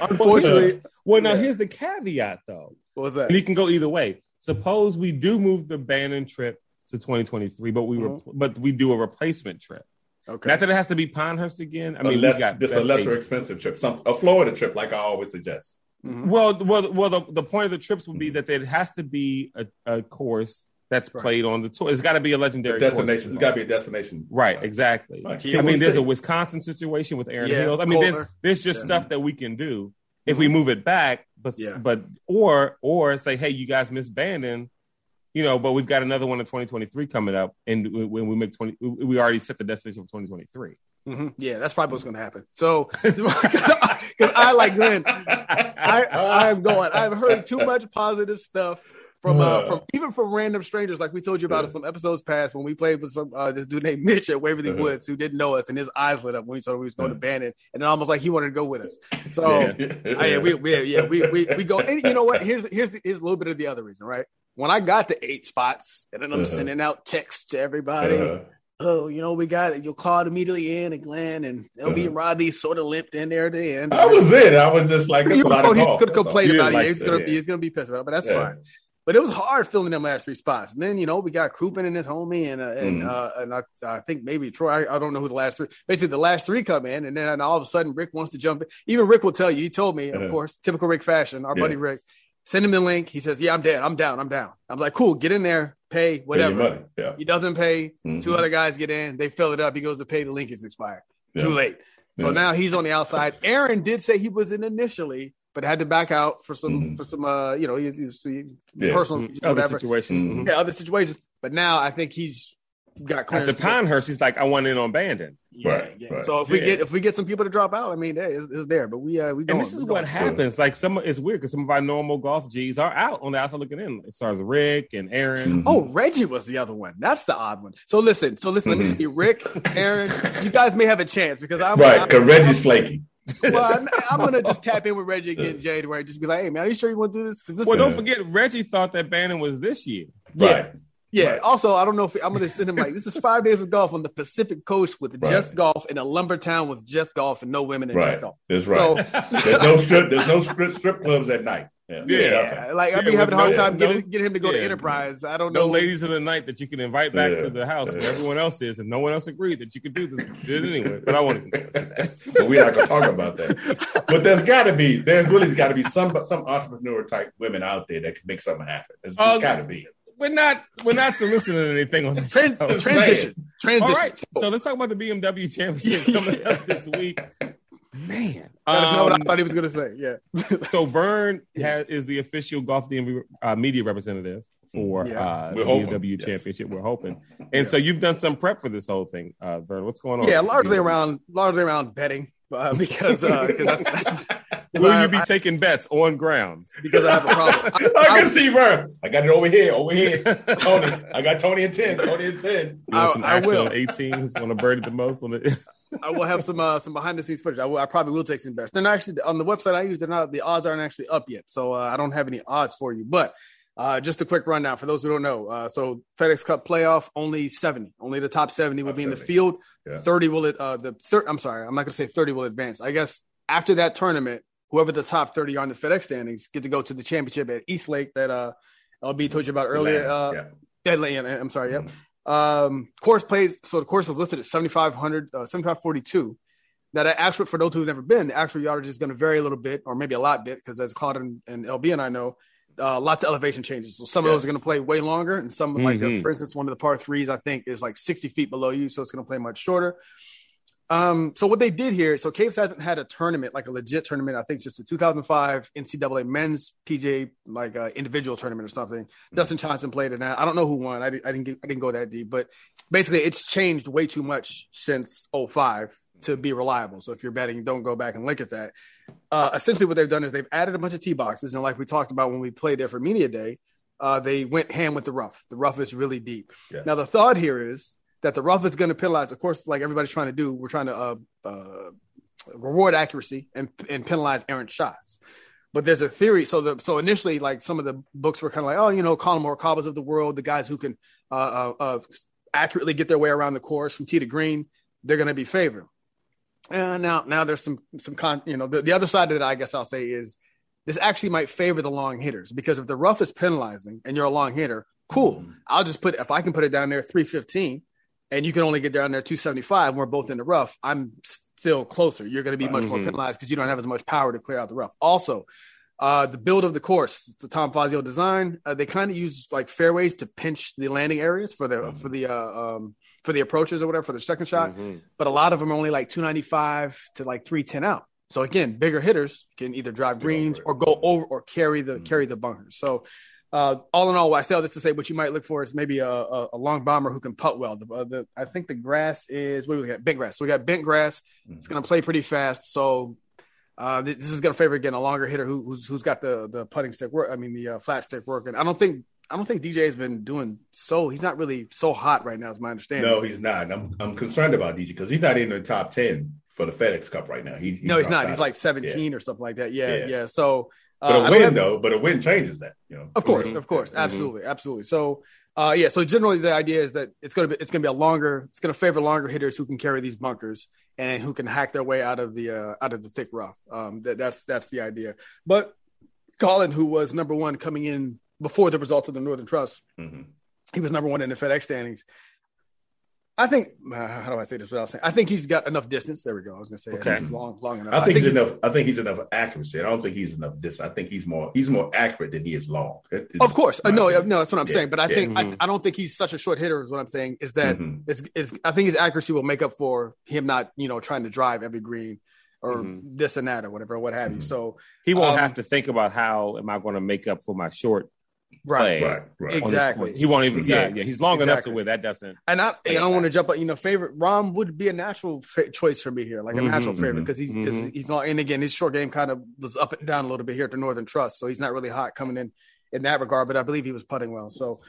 unfortunately, Well, now Yeah. here's the caveat, though. what was that? And he can go either way. Suppose we do move the Bandon trip to 2023, but we Mhm. re- but we do a replacement trip. Okay. Not that it has to be Pinehurst again. I I mean, mean, less, got just a lesser agents. expensive trip, some a Florida trip, like I always suggest. Mhm. Well, well, well. The, the point of the trips would be that there has to be a, a course that's Right. played on the tour. It's got to be a legendary Destination. Course. It's got to be a destination. Right, exactly. Right. I mean, there's a Wisconsin situation with Aaron Yeah, Hills. I mean, there's Kohler. there's just Yeah. stuff that we can do if we move it back, but Yeah. but or or say, hey, you guys missed Bandon, you know, but we've got another one in 2023 coming up, and when we make 20, we already set the destination for 2023. hmm Yeah, that's probably what's going to happen. So, because I like Glenn, I I'm going. I've heard too much positive stuff from uh, from even from random strangers, like we told you about in some episodes past when we played with some uh, this dude named Mitch at Waverly Uh-huh. Woods who didn't know us, and his eyes lit up when we told him we was going to Bandon, and then almost like he wanted to go with us. So. Yeah. Oh, yeah, we, we yeah we, we we go and you know what here's here's the, here's a little bit of the other reason right when I got the eight spots and then I'm Uh-huh. sending out texts to everybody Uh, oh you know we got it you'll Claude immediately in and Glenn and LB and Robbie sort of limped in there at the end I was it. I was just like, it's you a lot know, of he's gonna complain about it like he's gonna yeah. be he's gonna be pissed about it but that's Yeah. fine but it was hard filling them last three spots and then you know we got Crouppen and his homie and uh, and Mhm. uh, and I, I think maybe Troy I, I don't know who the last three basically the last three come in and then and all of a sudden Rick wants to jump in even Rick will tell you he told me of Uh-huh. course typical Rick fashion our Yeah. buddy Rick send him the link he says yeah I'm dead I'm down I'm down I'm like cool get in there pay Pay whatever money. Yeah. he doesn't pay Mhm. two other guys get in they fill it up he goes to pay the link is expired Yeah. too late so Yeah. now he's on the outside Aaron did say he was in initially but had to back out for some Mhm. for some uh you know he's, he's, he, Yeah. personal Mm-hmm. Other whatever situations. Mhm. yeah other situations. But now I think he's got clearance. After to go. Pinehurst, he's like, I want in on Bandon. Yeah, Right, yeah. right. So if we Yeah. get if we get some people to drop out, I mean, hey, it's, it's there. But we uh we going, And this is we what happens. Like some, it's weird because some of our normal golf G's are out on the outside looking in, as far as Rick and Aaron. Mhm. Oh, Reggie was the other one. That's the odd one. So listen, so listen. Let me Mhm. see, Rick, Aaron. You guys may have a chance because I'm right, because Reggie's flaky. Well, I'm, I'm gonna just tap in with Reggie again in January. Just be like, hey man, are you sure you want to do this? 'Cause this Well, is- don't forget, Reggie thought that Bandon was this year. Right. Yeah. Right. Also, I don't know if I'm going to send him like this is five days of golf on the Pacific Coast with Right. just golf in a lumber town with just golf and no women and Right. just golf. That's right. there's no strip. There's no strip strip clubs at night. Yeah. Yeah. nothing. like I'd be Yeah, having a hard no- time getting, no- getting him to go to. Enterprise. I don't No know. ladies of the night that you can invite back Yeah. to the house where everyone else is, and no one else agreed that you could do this. Did it anyway, but I want to. but we're not gonna talk about that. But there's got to be. There's really got to be some some entrepreneur type women out there that can make something happen. There's, there's Um, got to be. We're not. We're not soliciting anything on this. Tran- show. transition. Transition. All right, so let's talk about the BMW Championship coming up this week. man, that is not what I Um, thought he was going to say. Yeah. So Vern has, is the official golf DMV uh, media representative for Yeah. uh, the BMW yes. Championship. We're hoping, and so you've done some prep for this whole thing, uh, Vern. What's going on? yeah, largely around largely around betting uh, because uh, because that's, that's Will I- you be I- taking bets on grounds? because I have a problem. I, can see Vern. I got it over here, over here. Tony, I got Tony in ten. Tony in ten. You want I- some I action will. on 18 who's going to bird it the most on it. I will have some uh, some behind the scenes footage. I, will, I probably will take some bets. They're not actually on the website I use. They're not the odds aren't actually up yet, so uh, I don't have any odds for you. But uh, just a quick rundown for those who don't know. Uh, so FedEx Cup playoff only seventy, only the top seventy will Top be in the field. Yeah. Thirty will it. Uh, the third. I'm sorry, I'm not going to say thirty will advance. I guess after that tournament, whoever the top thirty are in the FedEx standings get to go to the championship at East Lake that uh, LB told you about earlier. Uh, yeah. Atlanta, I'm sorry. Yep. Um, course plays. So the course is listed at 7,500, uh, 7,542. Now, the actual, for those who've never been, the actual yardage is going to vary a little bit, or maybe a lot bit, because as Claude and, and LB and I know, uh, lots of elevation changes. So some of those are going to play way longer, and some, like uh, Mhm. for instance, one of the par threes I think is like 60 feet below you, so it's going to play much shorter. Um, so what they did here, so Caves hasn't had a tournament like a legit tournament. I think it's just a 2005 NCAA men's PJ like uh, individual tournament or something. Dustin Johnson played in that. I don't know who won. I, didn't- I didn't get, I didn't go that deep, but basically it's changed way too much since 05 to be reliable. So if you're betting, don't go back and look at that. Uh, essentially, what they've done is they've added a bunch of tee boxes, and like we talked about when we played there for media day, uh, they went ham with the rough. The rough is really deep. Yes. Now the thought here is that the rough is going to penalize. Of course, like everybody's trying to do, we're trying to uh, uh, reward accuracy and and penalize errant shots. But there's a theory. So the so initially, like some of the books were kind of like, oh, you know, Collin Morikawas of the world, the guys who can uh, uh, uh, accurately get their way around the course from tee to green, they're going to be favored. And now, now there's some some con. You know, the, the other side of it, I guess I'll say is this actually might favor the long hitters because if the rough is penalizing and you're a long hitter, cool. I'll just put if I can put it down there 315 and you can only get down there 275 we're both in the rough i'm still closer you're going to be much more Mhm. penalized because you don't have as much power to clear out the rough also uh, the build of the course it's a tom fazio design uh, they kind of use like fairways to pinch the landing areas for the Mhm. for the uh, um, for the approaches or whatever for the second shot Mhm. but a lot of them are only like 295 to like 310 out so again bigger hitters can either drive Get greens or go over or carry the Mhm. carry the bunkers so uh, all in all, I say all this to say what you might look for is maybe a, a, a long bomber who can putt well. The, uh, the I think the grass is what do we got? Bent grass. So we got bent grass. It's going to play pretty fast. So uh, this is going to favor again a longer hitter who, who's who's got the the putting stick work. I mean the uh, flat stick working. I don't think I don't think DJ has been doing so. He's not really so hot right now, is my understanding. No, he's not. I'm I'm concerned about DJ because he's not in the top ten for the FedEx Cup right now. He, he no, he's not. He's like 17 or something like that. Yeah, yeah. Yeah. So, but I a don't win have- though. But a win changes that. You know, Of course, of course, Mhm. absolutely, absolutely. So, uh, yeah. So generally, the idea is that it's gonna be it's gonna be a longer. It's gonna favor longer hitters who can carry these bunkers and who can hack their way out of the uh, out of the thick rough. Um, that, that's that's the idea. But Collin, who was number one coming in before the results of the Northern Trust, Mhm. he was number one in the FedEx standings. I think uh, how do I say this without saying? I think he's got enough distance. There we go. I was gonna say I think Okay. he's long long enough. I think he's enough. I think he's enough accuracy. I don't think he's enough. This. I think he's more. He's more accurate than he is long. It's Of course, uh, no, opinion. no, that's what I'm Yeah, saying. But I yeah. think Mhm. I, I don't think he's such a short hitter. Is what I'm saying is that Mhm. is is I think his accuracy will make up for him not you know trying to drive every green. or Mhm. this and that or whatever, or what have you. Mhm. So He won't Um, have to think about how am I going to make up for my short right. play. Right, right. Exactly. He won't even. Exactly. Yeah, yeah. He's long enough to Exactly. where that doesn't. And I, Take I don't want to jump, but you know, favorite Rahm would be a natural fa- choice for me here, like a Mhm, natural favorite because he's just mhm. he's not. And again, his short game kind of was up and down a little bit here at the Northern Trust, so he's not really hot coming in in that regard. But I believe he was putting well. So,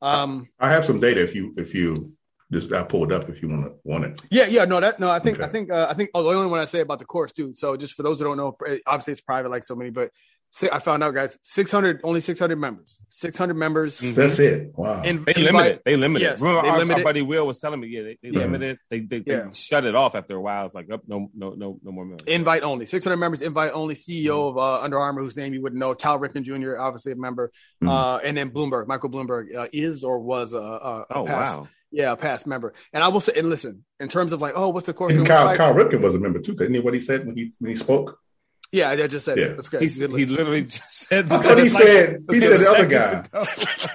um, I have some data if you if you just I pulled up if you want to want it. yeah, yeah, no, that no, I think I think uh, I think. Oh, the only one I say about the course too. So just for those who don't know, obviously it's private, like so many, but. Si- I found out, guys, six hundred only six hundred members, six hundred members. Mhm. That's it. Wow. In- They invite- limit. They limited. Yes, it. Remember, they our, limit our buddy Will was telling me, yeah, they, they Yeah. limit it. They they, they shut it off after a while. It's like, oh, no, no, no, no more members. invite only 600 members invite only ceo Mm-hmm. of uh, under armour whose name you wouldn't know cal ripken jr obviously a member Mhm. uh, and then bloomberg michael bloomberg uh, is or was a, a, a oh past, wow. yeah a past member and i will say and listen in terms of like oh what's the course And look Kyle, like? Kyle Ripken was a member too. Isn't he what he said when he when he spoke? Yeah i just said Yeah. it that's great. He, Good he literally just said. I thought he like- said he said the other guy.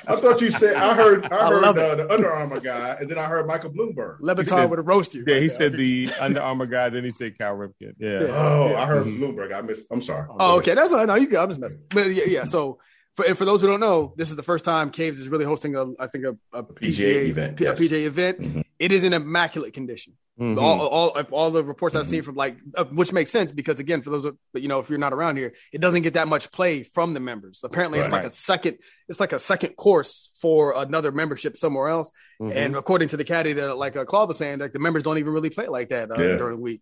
I thought you said I heard I I heard love uh, the Under Armour guy, and then I heard Michael Bloomberg. He Levitar said- would have roasted you yeah, right he there. said the Under Armour guy. Then he said Cal Ripken. Yeah. Yeah. Oh, I heard Mhm. Bloomberg. I missed. I'm sorry. Oh, okay. That's all. No, you good. I'm just messing. But yeah, yeah. So for and for those who don't know, this is the first time Caves is really hosting a, I think a, a PGA event, a yes. PGA event. Mhm. It is in immaculate condition. Mhm. All, all, all the reports I've seen from like, uh, which makes sense because again, for those, you know, if you're not around here, it doesn't get that much play from the members. Apparently, it's like a second, it's like a second course for another membership somewhere else. Mhm. And according to the caddy, that like uh, Claude was saying, like the members don't even really play like that uh, Yeah. during the week.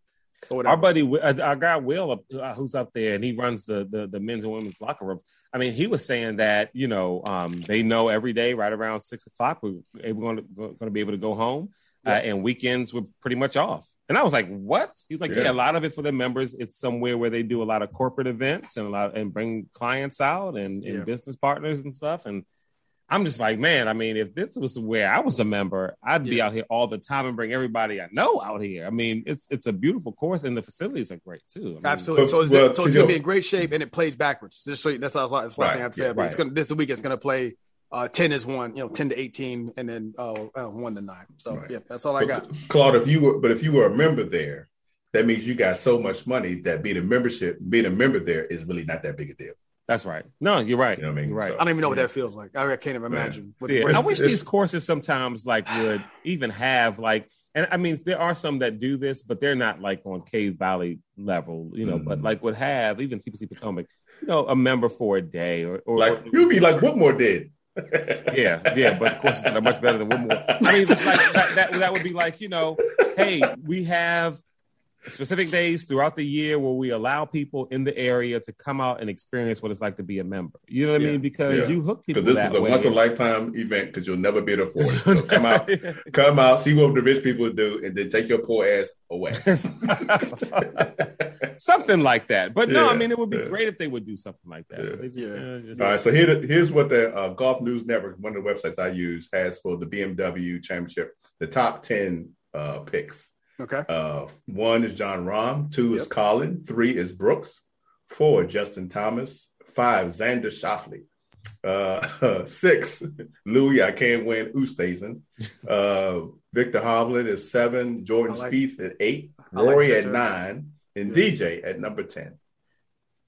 Our buddy, uh, our guy Will, uh, who's up there, and he runs the, the the men's and women's locker room. I mean, he was saying that you know um, they know every day, right around six o'clock, we're, going to going to be able to go home, uh, and weekends were pretty much off. And I was like, "What?" He's like, Yeah. "Yeah, a lot of it for the members. It's somewhere where they do a lot of corporate events and a lot and bring clients out and, and Yeah. business partners and stuff." And I'm just like, man, I mean, if this was where I was a member, I'd be out here all the time and bring everybody I know out here. I mean, it's it's a beautiful course and the facilities are great too. I mean, Absolutely. But- So, it's, well, so to it's going to be in great shape, and it plays backwards. Just so you, that's that's the last Right. thing I'd say. Yeah, but it's right. going to this week. It's going to play uh, ten is one, you know, ten to eighteen, and then uh, uh, one to nine. So Right. yeah, that's all I got. But, Claude, if you were, but if you were a member there, that means you got so much money that being a membership, being a member there is really not that big a deal. That's right. No, you're right. You know what I mean? You're right. So- I don't even know what that feels like. I can't even imagine. What, Yeah, what- I wish these courses sometimes like would even have like, and I mean there are some that do this, but they're not like on Cave Valley level, you know. But Mhm. like would have even TPC Potomac, you know, a member for a day or, or Like you'd be like Whitmore did. yeah, yeah, but courses that are much better than Whitmore. I mean, it's like that, that, that would be like, you know, hey, we have specific days throughout the year where we allow people in the area to come out and experience what it's like to be a member. You know what I mean? Because yeah. you hook people Because this that is a way. once a lifetime event because you'll never be able to afford it. So come out, come out, see what the rich people do, and then take your poor ass away. something like that. But no, Yeah, I mean, it would be yeah. great if they would do something like that. Yeah. Just, Yeah. uh, just- All right, so here, here's what the uh, Golf News Network, one of the websites I use, has for the BMW Championship. The top ten uh, picks. Okay. Uh, one is Jon Rahm. Two is Collin. Three is Brooks. Four, Justin Thomas. Five, Xander Schauffele. Uh, six, Louis, I can't win, Oosthuizen. Uh, Viktor Hovland is seven. Jordan like- Spieth at eight. I like Rory at nine. And Yeah. DJ at number 10.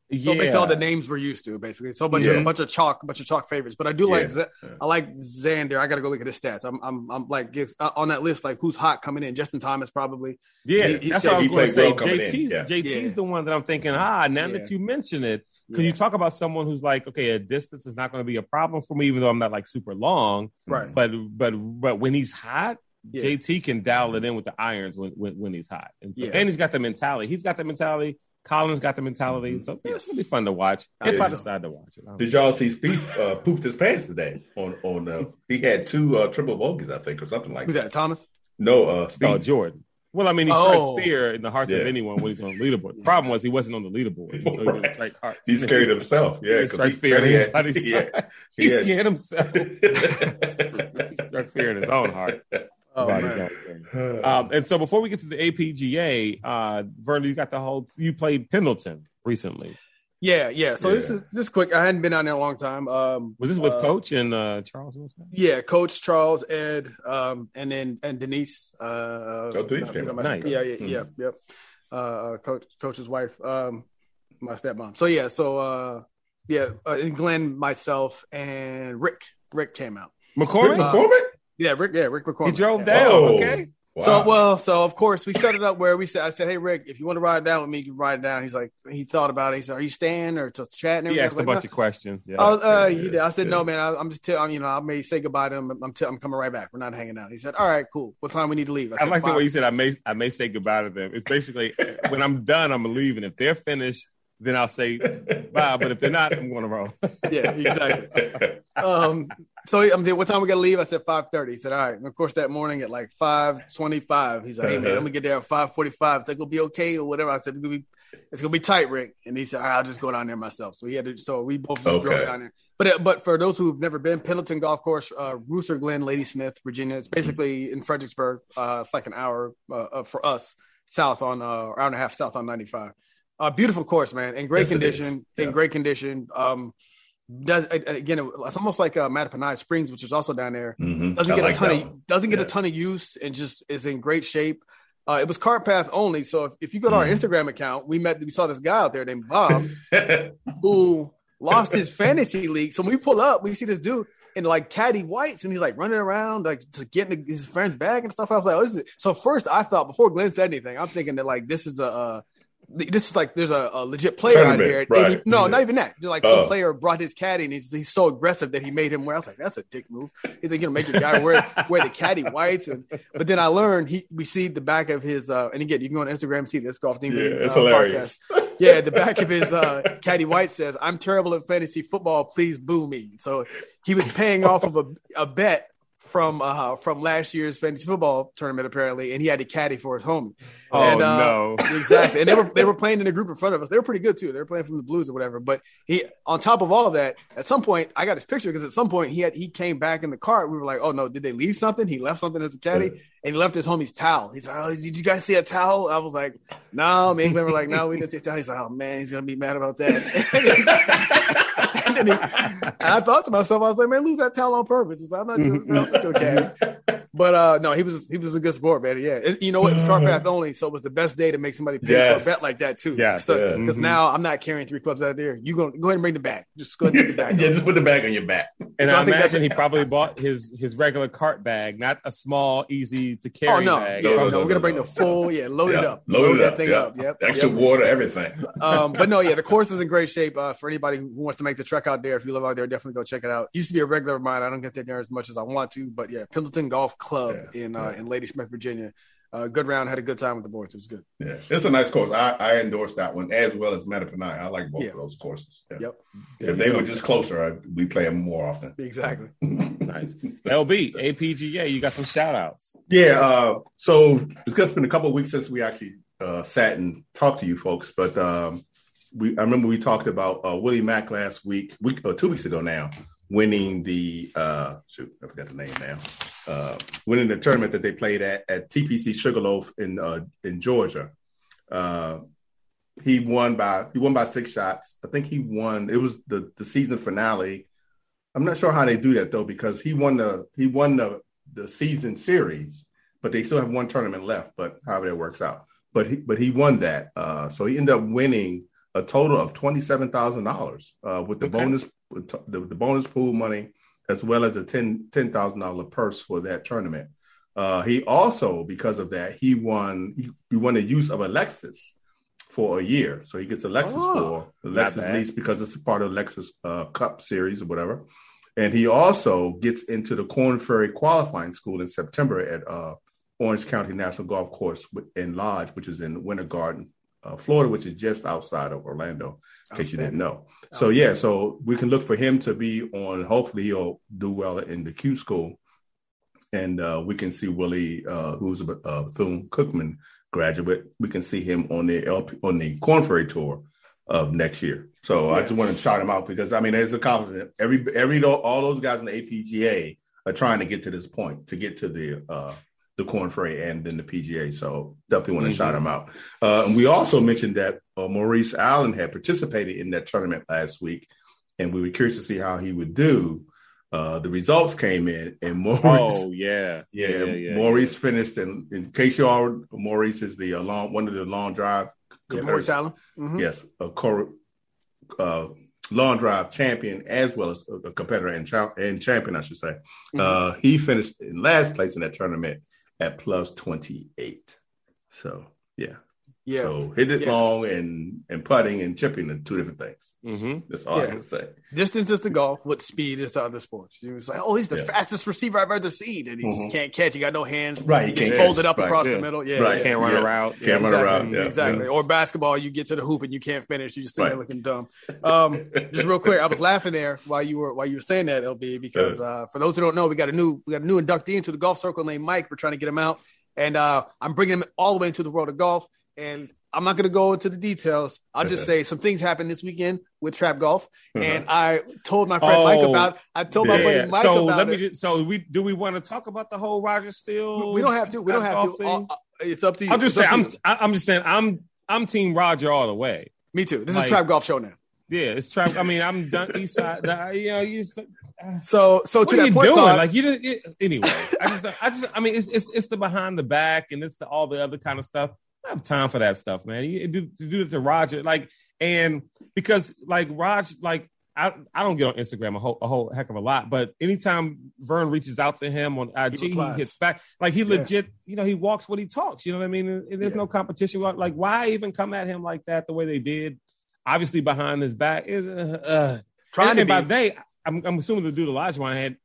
So basically, all the names we're used to, basically. So a bunch, Yeah. of, a bunch of chalk, a bunch of chalk favorites. But I do like, Yeah. Z- I like Xander. I got to go look at his stats. I'm, I'm, I'm like it's, uh, on that list. Like who's hot coming in? Justin Thomas probably. Yeah, He- he- that's what I was he going to say. well coming JT's, yeah. JT's Yeah. the one that I'm thinking, ah, now Yeah. that you mention it, because Yeah. you talk about someone who's like, okay, a distance is not going to be a problem for me, even though I'm not like super long. Right. But but but when he's hot, Yeah. JT can dial it in with the irons when when, when he's hot, and so, Yeah. and he's got the mentality. He's got the mentality. Collin's got the mentality. So yeah, it's gonna be fun to watch I if think I so. decide to watch it. I don't Did y'all see Spieth uh, pooped his pants today? On on uh, he had two uh, triple bogeys, I think, or something like that. Who's that? Thomas. No, uh, know. Oh, Jordan. Well, I mean, he Oh. strikes fear in the hearts of anyone when he's on the leaderboard. The problem was he wasn't on the leaderboard, so he didn't Right. strike hearts. he scared himself. Yeah, he 'cause struck he, fear in he had- anybody's yeah, heart. he He had- scared himself. he struck fear in his own heart. Oh man. Um, and so before we get to the APGA, uh, Vernon, you got the whole. You played Pendleton recently. Yeah, yeah. So this is just quick. I hadn't been out there a long time. Um, Was this with uh, Coach and uh, Charles Yeah, Coach Charles, Ed, um, and then and Denise. Uh, Oh, Denise you came know, my- Nice. Yeah, yeah, Hmm. yeah, yep. uh, coach coach's wife, um, my stepmom. So yeah, so uh, yeah, uh, and Glenn, myself, and Rick. Rick came out. McCormick. Rick McCormick? Yeah, Rick. Yeah, Rick McCormick. He drove yeah. down. Oh. Okay. Wow. So well, so of course we set it up where we said, I said, hey Rick, if you want to ride down with me, you can ride down. He's like, he thought about it. He said, are you staying or just chatting? He asked a like, bunch "No." of questions. Yeah. I, was, uh, Yeah, he did. I said, no, man. I, I'm just, tell, I'm, you know, I may say goodbye to him. I'm, t- I'm coming right back. We're not hanging out. He said, all right, cool. What time we need to leave? I said, like the way you said I may I may say goodbye to them. It's basically when I'm done, I'm leaving. If they're finished, then I'll say bye. But if they're not, I'm going to roll. Yeah, exactly. um, so I'm saying, what time we gotta leave? I said five thirty. He said, all right. And of course, that morning at like five twenty five, he's like, hey man, I'm gonna get there at five forty five. It's like, gonna be okay or whatever. I said, it's gonna be, it's gonna be tight, Rick. And he said, all right, I'll just go down there myself. So he had to. So we both Okay. drove down there. But uh, but for those who've never been, Pendleton Golf Course, uh, Ruther Glen, Ladysmith, Virginia. It's basically in Fredericksburg. Uh, it's like an hour uh, for us south on uh, hour and a half south on ninety five. Uh, beautiful course, man, in great Yes, condition. Yeah. In great condition. Um, does again? It's almost like uh, Mattaponi Springs, which is also down there. Mhm. Doesn't I get like a ton of doesn't get Yeah. a ton of use, and just is in great shape. Uh, it was cart path only, so if, if you go to our Mhm. Instagram account, we met we saw this guy out there named Bob who lost his fantasy league. So when we pull up, we see this dude in like caddy whites, and he's like running around like to get in his friend's bag and stuff. I was like, oh, this is so. First, I thought before Glenn said anything, I'm thinking that like this is a. Uh, this is like there's a, a legit player out Tournament, here. And right. he- no, Yeah. not even that. Just like some Oh. player brought his caddy, and he's, he's so aggressive that he made him wear. I was like, that's a dick move. He's like, you know, make your guy wear wear the caddy whites. And but then I learned he we see the back of his uh and again you can go on Instagram and see this golf team. Yeah, it's uh, hilarious. yeah, the back of his uh, caddy white says, "I'm terrible at fantasy football. Please boo me." So he was paying off of a, a bet from uh, from last year's fantasy football tournament apparently, and he had to caddy for his homie. Oh And, uh, no. exactly. And they were they were playing in a group in front of us. They were pretty good too. They were playing from the Blues or whatever. But he, on top of all of that, at some point, I got his picture because at some point he had he came back in the cart. We were like, oh no, did they leave something? He left something as a caddy, and he left his homie's towel. He's like, oh, did you guys see a towel? I was like, no. Me and Glenn were like, no, we didn't see a towel. He's like, oh man, he's gonna be mad about that. and, then he, and I thought to myself, I was like, man, lose that towel on purpose. It's like, I'm not doing, no, I'm not mm-hmm. doing caddy. But uh, no, he was he was a good sport, man. Yeah, you know what? It was car path only, so it was the best day to make somebody pay Yes. for a bet like that too. Yes. So Yeah. because Mhm. now I'm not carrying three clubs out there. You go go ahead and bring the bag. Just go ahead and take the yeah, just put the bag on your back. And So I I imagine he probably bought his his regular cart bag, not a small, easy to carry Oh no, bag. yeah, No, no, no, no, we're gonna bring the full, yeah, load it up, Load, it that up. thing yeah. up. Yep, Extra yep. water, everything. um, but no, yeah, the course is in great shape. Uh, for anybody who wants to make the trek out there, if you live out there, definitely go check it out. Used to be a regular of mine. I don't get there as much as I want to, but yeah, Pendleton Golf Club Yeah, in uh, yeah. in Ladysmith, Virginia. Uh, good round, had a good time with the boys. It was good. Yeah, it's a nice course. I, I endorse that one as well as Mattaponi. I like both Yeah. of those courses. Yeah. Yep, If they were just closer, I, we play them more often. exactly. Nice. LB, APGA, you got some shout outs. Yeah. Uh, so it's just been a couple of weeks since we actually uh, sat and talked to you folks, but um, we I remember we talked about uh, Willie Mack last week, week or two weeks ago now, winning the uh, shoot, I forgot the name now, uh, winning the tournament that they played at at TPC Sugarloaf in uh, in Georgia. Uh, he won by he won by six shots. I think he won. It was the the season finale. I'm not sure how they do that though because he won the he won the the season series, but they still have one tournament left. But however that works out, but he but he won that. Uh, so he ended up winning a total of twenty seven thousand dollars uh, with the Okay. bonus the, the bonus pool money as well as a ten ten thousand dollar purse for that tournament. Uh, he also because of that he won he, he won the use of a Lexus for a year. So he gets a Lexus Oh, for a Lexus lease because it's a part of Lexus uh, Cup series or whatever. And he also gets into the Korn Ferry qualifying school in September at uh, Orange County National Golf Course in Lodge, which is in Winter Garden, uh, Florida, which is just outside of Orlando, in case you didn't know. So yeah, so we can look for him to be on. Hopefully, he'll do well in the Q school, and uh, we can see Willie, uh, who's a uh, Bethune Cookman graduate. We can see him on the LP, on the Korn Ferry tour of next year. So I just want to shout him out because I mean, there's a compliment. Every every all those guys in the APGA are trying to get to this point to get to the uh, the Korn Ferry and then the PGA. So definitely want to Mhm. shout him out. Uh, and we also mentioned that uh, Maurice Allen had participated in that tournament last week, and we were curious to see how he would do. Uh, the results came in, and Maurice. Oh yeah, yeah, yeah, yeah, Maurice finished. In, in case you all, Maurice is the uh, long one of the long drive. Yeah, Maurice Allen. Mhm. Yes, a cor- uh, long drive champion as well as a competitor and, cha- and champion, I should say. Mhm. Uh, he finished in last place in that tournament at plus twenty eight. So yeah, Yeah. So hit it Yeah. long and and putting and chipping are two different things. hmm That's all I Yeah. can say. Distance is the golf. What speed is the other sports? You was like, oh, he's the Yeah. fastest receiver I've ever seen, and he just Mhm. can't catch. He got no hands. Right, he He just can't folded catch. up Right, across yeah. the middle. Yeah, Right, yeah. Can't run Yeah. a route. Can't run around. Yeah. exactly. Or basketball, you get to the hoop and you can't finish. You just sit there looking dumb. Um, just real quick, I was laughing there while you were while you were saying that, LB, because uh, for those who don't know, we got a new we got a new inductee into the golf circle named Mike. We're trying to get him out, and uh, I'm bringing him all the way into the world of golf. And I'm not going to go into the details. I'll just say some things happened this weekend with Trap Golf, and I told my friend Mike Oh, about. I told my Yeah. buddy Mike So about let me it. just. So we do we want to talk about the whole Roger Steele? we don't have to. We don't have to. thing? Uh, uh, it's up to you. I'm just It's saying. I'm you. I- I'm just saying. I'm I'm Team Roger all the way. Me too. This like- is Trap Golf Show now. Yeah, it's trap. I mean, I'm done. East side. the- You know, you. Just, So, so what to are that you point, doing? Claude, Like you just it, anyway. I just, I just, I mean, it's it's it's the behind the back and it's the all the other kind of stuff. I don't have time for that stuff, man. You do, you do it to Roger, like, and because like Roger, like I, I don't get on Instagram a whole a whole heck of a lot, but anytime Vern reaches out to him on IG, he, hits back. Like he Yeah. legit, you know, he walks what he talks. You know what I mean? And, and there's Yeah. no competition. Like, why even come at him like that the way they did? Obviously, behind his back is uh, uh, trying and, to and by they, I'm, I'm assuming the dude Olajuwon had.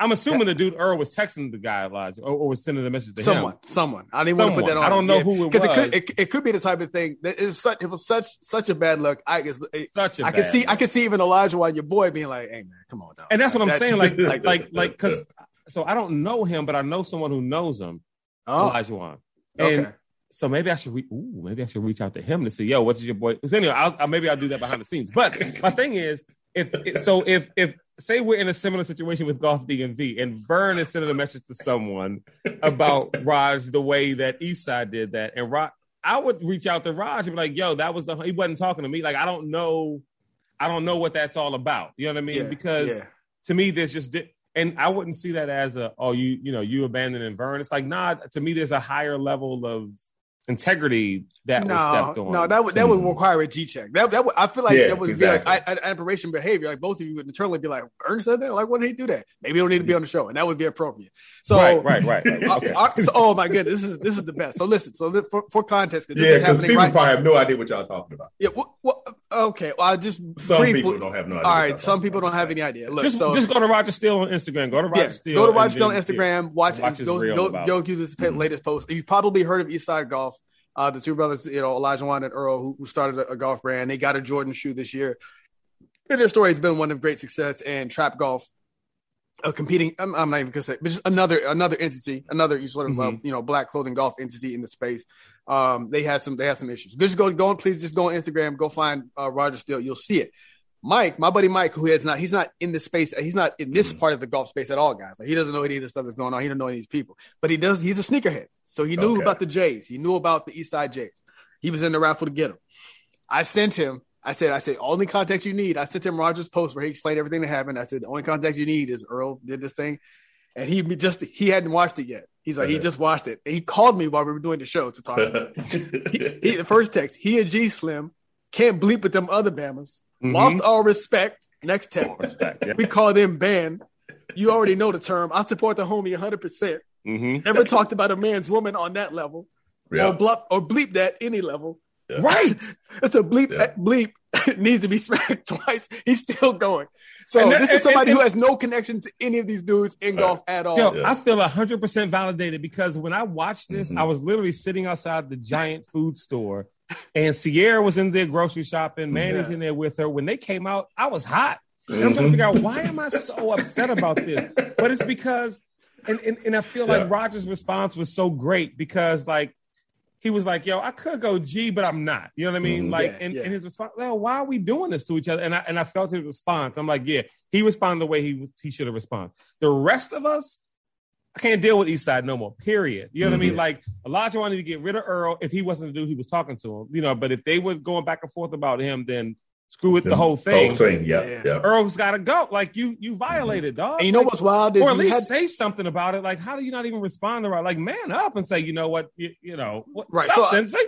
I'm assuming the dude Earl was texting the guy Elijah or, or was sending the message to someone, him. someone. I didn't want to put that on. I don't know Yeah. who it was. because it could, it, it could be the type of thing that it was such, it was such, such a bad look. I guess it, Such a I can see, look. I can see even Elijah while your boy being like, "Hey man, come on, dog." and that's what I'm That- saying. Like, like, like, like, because so I don't know him, but I know someone who knows him, oh, Olajuwon. And okay. so maybe I should, re- ooh, maybe I should reach out to him to see, yo, what's your boy? So anyway, I'll, I'll, maybe I'll do that behind the scenes. But my thing is, if if- so, if if say we're in a similar situation with Golf DMV, and V and Vern is sending a message to someone about Raj the way that Eastside did that, and Raj, I would reach out to Raj and be like, yo, that was the he wasn't talking to me. Like I don't know, I don't know what that's all about. You know what I mean? Yeah, because yeah. to me, there's just di- and I wouldn't see that as a oh you you know you abandoning Vern. It's like nah. To me, there's a higher level of integrity that was stepped on. no, that would that would require a G check. That that would, I feel like Yeah, that would exactly. be like aberration behavior. Like both of you would internally be like, Ernest said that. Like, why did he do that? Maybe he don't need to be on the show, and that would be appropriate." So, right, right, right, right. uh, Okay. uh, so- oh my goodness, this is this is the best. So listen, so for, for context, Yeah, because people right. probably have no idea what y'all talking about. Yeah, wh- wh- okay. Well, I just Some briefly. people don't have no idea. all right, some people don't have any idea. Look, just, so just go to Roger Steele on Instagram. Go to Roger yeah, Steele. go to Roger Steele on Instagram. Watch, Watch his go, reel go, go to his Mhm. latest post. You've probably heard of Eastside Golf. Uh, the two brothers, you know, Olajuwon and Earl, who, who started a, a golf brand. They got a Jordan shoe this year. And their story has been one of great success and trap golf. Uh, competing, I'm, I'm not even gonna say, but just another another entity, another sort of uh, Mhm. you know black clothing golf entity in the space. Um, they had some they had some issues. Just go go on, please just go on Instagram, go find uh, Roger Steele, you'll see it. Mike, my buddy Mike, who is not, he's not in this space. He's not in this Mhm. part of the golf space at all, guys. Like he doesn't know any of the stuff that's going on. He doesn't know any of these people, but he does. He's a sneakerhead, so he knew Okay. about the Jays. He knew about the East Side Jays. He was in the raffle to get them. I sent him. I said, I said, only context you need. I sent him Roger's post where he explained everything that happened. I said, the only context you need is Earl did this thing, and he just he hadn't watched it yet. He's like, he Uh-huh. just watched it. And he called me while we were doing the show to talk. about it. he, he, the first text, he and G Slim can't bleep with them other Bamas. Mhm. Lost all respect. Next text, Respect, yeah. we call them banned. You already know the term. I support the homie 100%. Mhm. Never talked about a man's woman on that level. Yeah. Or, blup, or bleep that any level. Yeah. Right. It's a bleep. Yeah. Bleep needs to be smacked twice. He's still going. So And this and- is somebody and- who has no connection to any of these dudes in Right. golf at all. Yo, Yeah. I feel hundred percent validated because when I watched this, Mhm. I was literally sitting outside the giant food store, and Sierra was in there grocery shopping. Manny's Yeah. in there with her. When they came out, I was hot, and I'm trying to Mhm. figure out why am I so upset about this? But it's because, and and, and I feel like Roger's response was so great because like. He was like, "Yo, I could go G, but I'm not." You know what I mean? Mhm. Like, Yeah, and, yeah. and his response, well, why are we doing this to each other? And I and I felt his response. I'm like, yeah, he responded the way he he should have responded. The rest of us, I can't deal with East Side no more. Period. You know what I mean? Mhm. Like Elijah wanted to get rid of Earl if he wasn't the dude he was talking to him. You know, but if they were going back and forth about him, then screw with the, whole thing. Whole thing, yeah, Yeah. yeah. Earl's got to go. Like you, you violated, dog. And you know Like, what's wild is or at least had- say something about it. Like, how do you not even respond to it? Like, man up and say, you know what, you, you know, what, Right, so Something. say,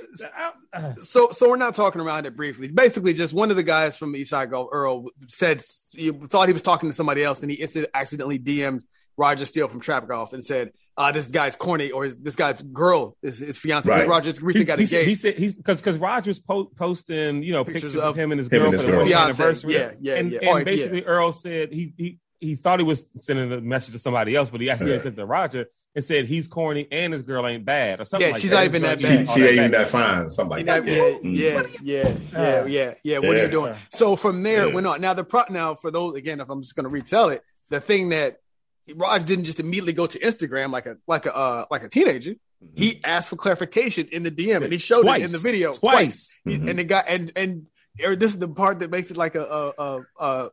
uh, so so we're not talking around it briefly. Basically, just one of the guys from Eastside Golf, Earl, said he thought he was talking to somebody else, and he insta- accidentally DM'd Roger Steele from Trap Golf and said, uh, "This guy's corny," or his, "This guy's girl is his fiance." Right. Roger recently He's- got he's- engaged. He said he's because because Rogers po- posting you know Pictures pictures, of, of him and his him girl and for his the girl. first Fiance, anniversary. yeah, yeah, and, yeah. and Oh, yeah. basically Earl said he he he thought he was sending a message to somebody else, but he actually Yeah. sent to Roger and said he's corny and his girl ain't bad or something. Yeah, like she's that. not even that like, She, she that ain't even that fine. Something like Yeah, that. yeah, yeah, yeah, yeah, yeah, yeah. What are you doing? So from there, it Yeah. went on. Now the pro now for those again, if I'm just gonna retell it, the thing that Raj didn't just immediately go to Instagram like a like a uh, like a teenager. He asked for clarification in the DM and he showed Twice. it in the video Twice. He- Mhm. And the guy and and or this is the part that makes it like a a a a,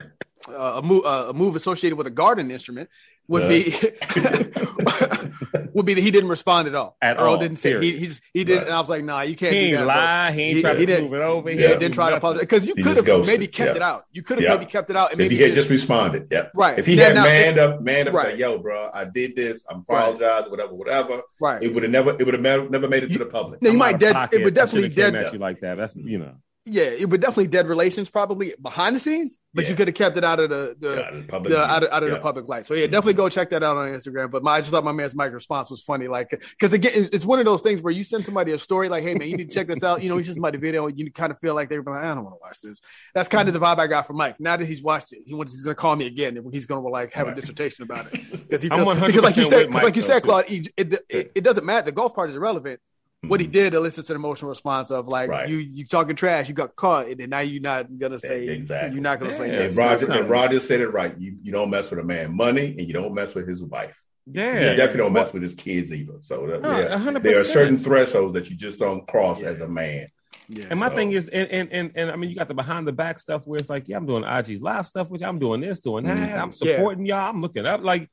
a, a, move, a move associated with a garden instrument would be would be that he didn't respond at all. At Earl all, didn't say he he's he didn't. Right. And I was like, nah, you can't. do ain't lie. He ain't He- try he to didn't- smooth it over. He didn't try to apologize because you could have maybe kept Yeah. it out. You could have Yeah. maybe kept it out and If maybe he had just, just responded, yeah. right. If he Yeah, had now- manned up, manned up, Right. like, "Yo, bro, I did this. I'm Right. apologize, whatever, whatever," right. it would have never, it would have never, made it to the public. No, you might dead. It would definitely dead. you like that. That's you know. Yeah, it would definitely dead relations probably behind the scenes, but Yeah. you could have kept it out of the the, Yeah, the public the out of, out of Yeah. the public light. So yeah, definitely go check that out on Instagram. But my, I just thought my man's Mike response was funny, like because again, it's, it's one of those things where you send somebody a story like, "Hey man, you need to check this out." You know, send somebody a video, you kind of feel like they're like, "I don't want to watch this." That's kind of the vibe I got from Mike. Now that he's watched it, he wants he's going to call me again, and he's going to like have a dissertation about it because he feels, 100% because like you said, Mike, like you said. Claude, it, it, it, it doesn't matter. The golf part is irrelevant. What he Mhm. did elicits an emotional response of like Right. you you talking trash, you got caught, and then now you're not gonna say Exactly. you're not gonna say Yeah. that. And So Roger, and Roger said it right. You you don't mess with a man money, and you don't mess with his wife. Yeah, you definitely don't mess with his kids either. So that, No, yeah, 100%. there are certain thresholds that you just don't cross Yeah. as a man. Yeah. And my So- thing is, and, and and and I mean, you got the behind the back stuff where it's like, yeah, I'm doing IG live stuff, which I'm doing this, doing that, Mhm. I'm supporting y'all, I'm looking up. Like,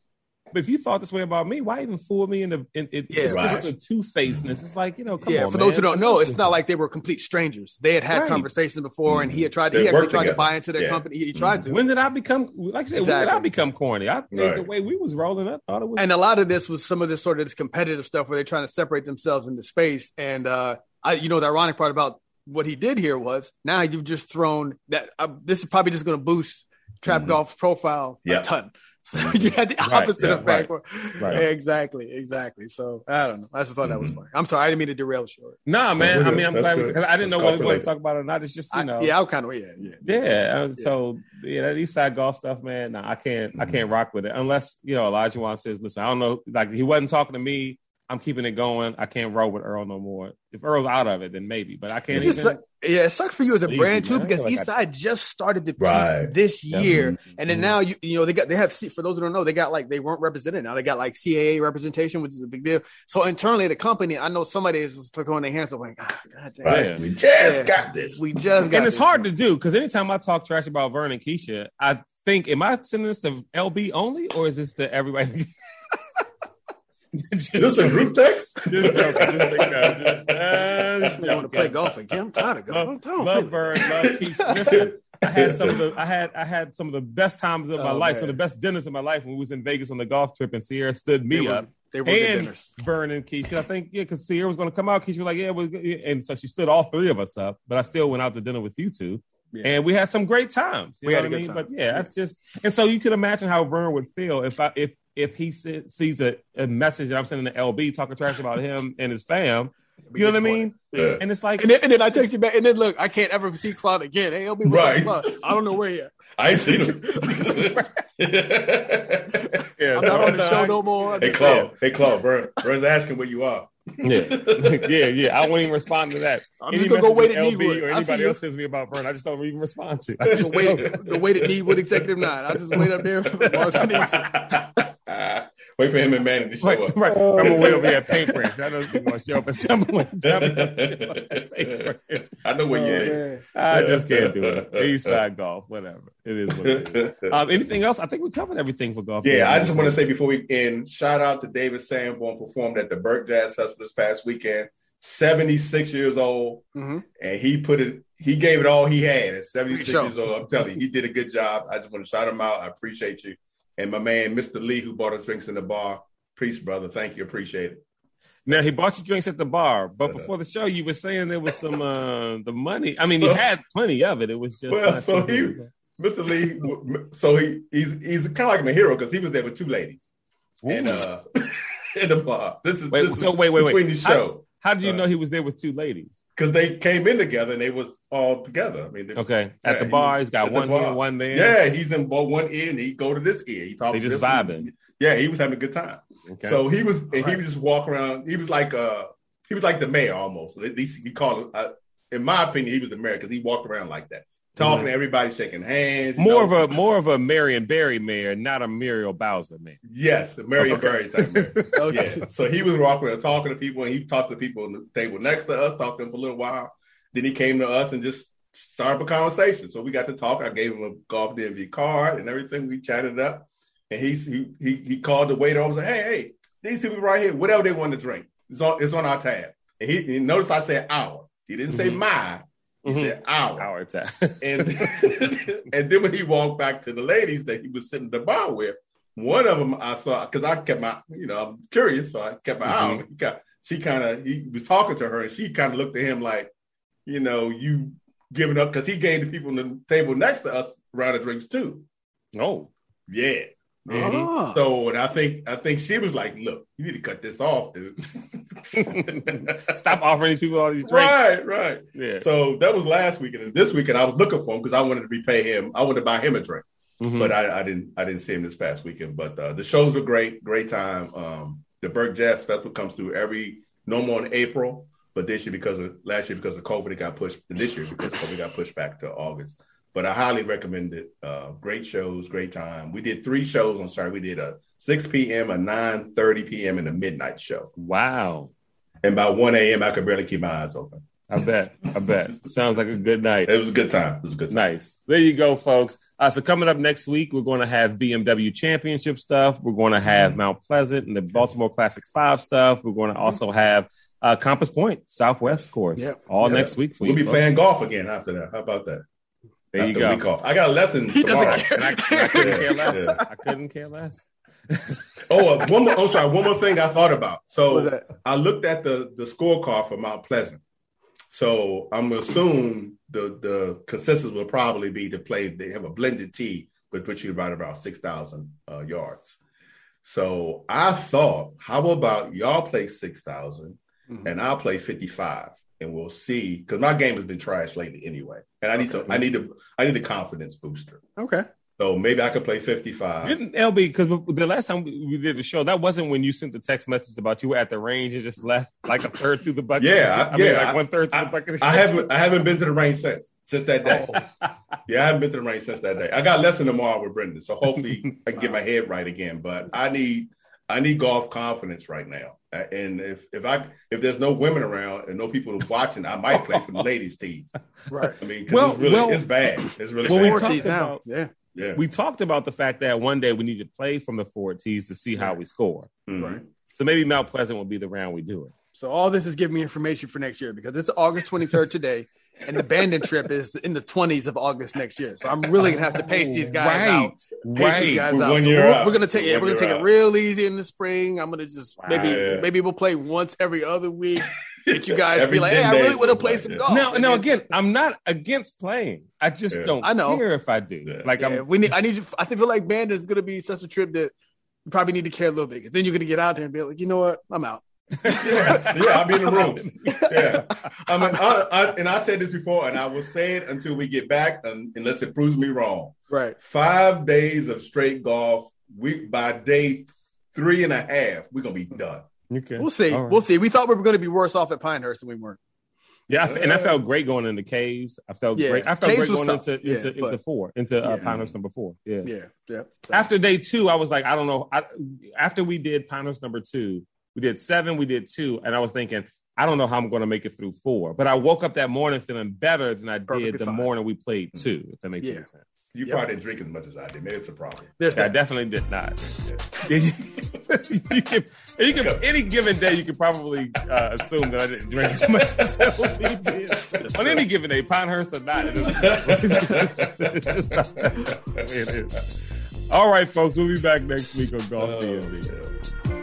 but if you thought this way about me, why even fool me in the? In, it, Yeah, it's right. just a two facedness. It's like you know, come yeah, on, for those who don't know, it's not like they were complete strangers. They had had Right. conversations before, and he had tried. They he actually worked tried to buy into their Yeah. company. He, he tried to. When did I become? Like I said, when did I become corny? I think Right. the way we was rolling, I thought it was. and a lot of this was some of this sort of this competitive stuff where they're trying to separate themselves into space. And uh, I, you know, the ironic part about what he did here was now you've just thrown that. Uh, this is probably just going to boost Trap Mhm. Golf's profile Yeah. a ton. So you had the Right, opposite yeah, effect. right, for- right. Yeah, exactly, exactly. So I don't know. I just thought that was Mhm. funny. I'm sorry, I didn't mean to derail short. nah, man. I mean, I'm That's glad because I didn't know That's whether we want golf-related. to talk about it or not. It's just you I- know, yeah, I was kind of yeah, yeah. Yeah. uh, So yeah, that East Side golf stuff, man. Nah, I can't. I Mm-hmm. can't rock with it unless you know Olajuwon says, "Listen, I don't know. Like he wasn't talking to me. I'm keeping it going. I can't roll with Earl no more. If Earl's out of it, then maybe. But I can't just even. suck- yeah, it sucks for you as a It's brand too man. because Like I- Eastside just started to peak Right. this Yeah. year, Mhm. and then Mhm. now you you know they got they have for those who don't know they got like they weren't represented now they got like CAA representation which is a big deal. So internally the company, I know somebody is just throwing their hands up like, ah, God damn, Right? We just Yeah. got this. we just got and it's this. hard to do because anytime I talk trash about Vern and Keisha, I think, am I sending this to LB only or is this to everybody? Just Is this a group text? Just joking. Just, uh, just, I just want to play golf again. I'm tired of golf. Love, I'm tired of love playing. Vern, love Keisha. Listen, I had some of the I had I had some of the best times of my Oh, life, man. some of the best dinners of my life when we was in Vegas on the golf trip, and Sierra stood me They were, up. they were good And dinners. Vern and Keisha, I think yeah, because Sierra was going to come out. Keisha was like, yeah, and so she stood all three of us up, but I still went out to dinner with you two. Yeah. And we had some great times. You We know had a what I good mean? time. But yeah, that's just and so you can imagine how Vern would feel if I if if he se- sees a, a message that I'm sending to LB talking trash about him and his fam. You know what I mean? Yeah. And it's like And then, and then I text you back, and then look, I can't ever see Claude again. Hey, LB, Right. I don't know where he at. I ain't seen him. yeah, I'm not on the so- show no more. hey, Claude. Hey, Claude. Vern, Vern's asking where you are. Yeah, yeah, yeah. I won't even respond to that. I'm just gonna go wait at LB or anybody else sends me about Vern. I just don't even respond to. I The just wait, the wait at Needwood Executive Nine. I just wait up there as long as I need to. Wait for him and Manny to show Right, up. right. I'm away over here at Paint Branch. I know he's going to show up at some point. Paint Branch. I know where Oh, you're man. I just can't do it. East side golf, whatever. It is what it is. Um, anything else? I think we covered everything for golf. Yeah, I just want to say before we end, shout out to David Sanborn performed at the Burke Jazz Festival this past weekend. 76 years old, Mhm. and he put it. He gave it all he had at 76 years old. I'm telling you, he did a good job. I just want to shout him out. I appreciate you. And my man, Mr. Lee, who bought us drinks in the bar. Peace, brother. Thank you. Appreciate it. Now he bought you drinks at the bar, but before the show, you were saying there was some uh the money. I mean, he had plenty of it. It was just Well, so he- Mr. Lee, so he he's he's kind of like my hero because he was there with two ladies and uh in the bar. This is Wait, this is so wait, wait, wait. between the How- show How did you uh, know he was there with two ladies? because they came in together and they was all together. I mean, was- Okay, at the he bar, was he's got one here, one there. Yeah, he's in both one ear and he go to this ear. He talks. They just this ear. vibing. Yeah, he was having a good time. Okay. So he was, and he was just walk around. He was like, uh, he was like the mayor almost. At least he called. it- Uh, in my opinion, he was the mayor because he walked around like that, talking to everybody, shaking hands. more know. of a more of a Marion Barry mayor, not a Muriel Bowser mayor. yes, the Marion Okay. Barry type mayor. Okay. Yeah. So he was walking around talking to people, and he talked to people on the table next to us, talked to them for a little while. Then he came to us and just started a conversation. So we got to talk. I gave him a golf DMV card and everything. We chatted up, and he he he, he called the waiter over. and said, "Hey, hey, these two people right here, whatever they want to drink, it's on it's on our tab." And he, he noticed I said "our." He didn't say Mhm. my. He Mhm. said "our." Our time. And and then when he walked back to the ladies that he was sitting at the bar with, one of them I saw because I kept my you know I'm curious, so I kept my eye on him. She kind of he was talking to her, and she kind of looked at him like, you know, you giving up because he gave the people on the table next to us a round of drinks too. oh, Yeah. Mhm. Ah. So and I think I think she was like, "Look, you need to cut this off, dude." stop offering these people all these drinks. right, right. Yeah. So that was last weekend, and this weekend I was looking for him because I wanted to repay him. I wanted to buy him a drink. Mhm. but I, I didn't I didn't see him this past weekend. But uh, the shows were great, great time. Um, the Burke Jazz Festival comes through every no more in April, but this year because of last year because of COVID it got pushed, and this year because of COVID got pushed back to August. But I highly recommend it. Uh, great shows, great time. We did three shows on Saturday. We did a 6 p.m., a 9 30 p.m., and a midnight show. wow. And by 1 a.m., I could barely keep my eyes open. I bet. I bet. Sounds like a good night. It was a good time. It was a good time. Nice. There you go, folks. Uh, so coming up next week, we're going to have BMW Championship stuff. We're going to have Mount Pleasant and the Baltimore Classic Five stuff. We're going to also have uh, Compass Point Southwest course Yep. all Yeah. next week for you. We'll be folks. playing golf again after that. How about that? There you go. Week off. I got a lesson He doesn't care. I, I couldn't care less. Yeah. I couldn't care less. Oh, uh, one more. I'm sorry. One more thing I thought about. What So was that? I looked at the the scorecard for Mount Pleasant. So I'm gonna assume the the consensus will probably be to play. They have a blended tee, but put you right about six thousand uh, yards. So I thought, how about y'all play six thousand, Mhm. and I'll play fifty five, and we'll see. Because my game has been trash lately anyway, and I need some. I need a I need a confidence booster. Okay. So maybe I could play fifty five. Didn't LB because the last time we we did the show, that wasn't when you sent the text message about you were at the range and just left like a third through the bucket. Yeah, I mean yeah, like one third through the bucket. I haven't I haven't been to the range since since that day. Oh. Yeah, I haven't been to the range since that day. I got a lesson tomorrow with Brendan, so hopefully I can get my head right again. But I need I need golf confidence right now. And if if I if there's no women around and no people watching, I might play for the ladies' tees. Right. I mean, Well, it's really well- it's bad. It's really Well, we bad. talked now. about- Yeah. yeah. We talked about the fact that one day we need to play from the four tees to see how we score. Mhm. Right. So maybe Mount Pleasant will be the round we do it. So all this is giving me information for next year because it's August 23rd today, and the Bandon trip is in the 20s of August next year. So I'm really gonna have to pace these guys out. Pace right, these guys We're out. one So year we're, out. we're gonna take yeah, One we're gonna take year it real easy in the spring. I'm gonna just maybe Yeah. maybe we'll play once every other week. Get you guys be like, hey, I really days want to play play, some yeah. golf. Now, now again, I'm not against playing. I just Yeah. don't I know. care if I do. Yeah. Like yeah, I'm we need. I need you. I feel like Bandon is gonna be such a trip that you probably need to care a little bit. Then you're gonna get out there and be like, you know what, I'm out. Yeah, yeah, I'll be in the room. Yeah, I mean, I, I, and I said this before, and I will say it until we get back, un unless it proves me wrong. Right. Five days of straight golf. We by day three and a half, we're gonna be done. Okay. We'll see. All right. We'll see. We thought we were going to be worse off at Pinehurst than we weren't. Yeah, I f- and I felt great going into caves. I felt Yeah. great. I felt Caves great going tough. into Yeah, into, into four, into uh, Yeah. Pinehurst number four. Yeah. Yeah. Yeah. So- After day two, I was like, I don't know. I, after we did Pinehurst number two, we did seven, we did two, and I was thinking, I don't know how I'm going to make it through four. But I woke up that morning feeling better than I did the fine. morning we played two. If that makes Yeah. any sense. You Yep. probably didn't drink as much as I did. Maybe it's a problem. There's I definitely did not. you can, you can, any given day, you can probably uh, assume that I didn't drink as much as LB did. On any given day, Pinehurst or not, it is, just not it is. All right, folks, we'll be back next week on Golf Oh, DMV. yeah.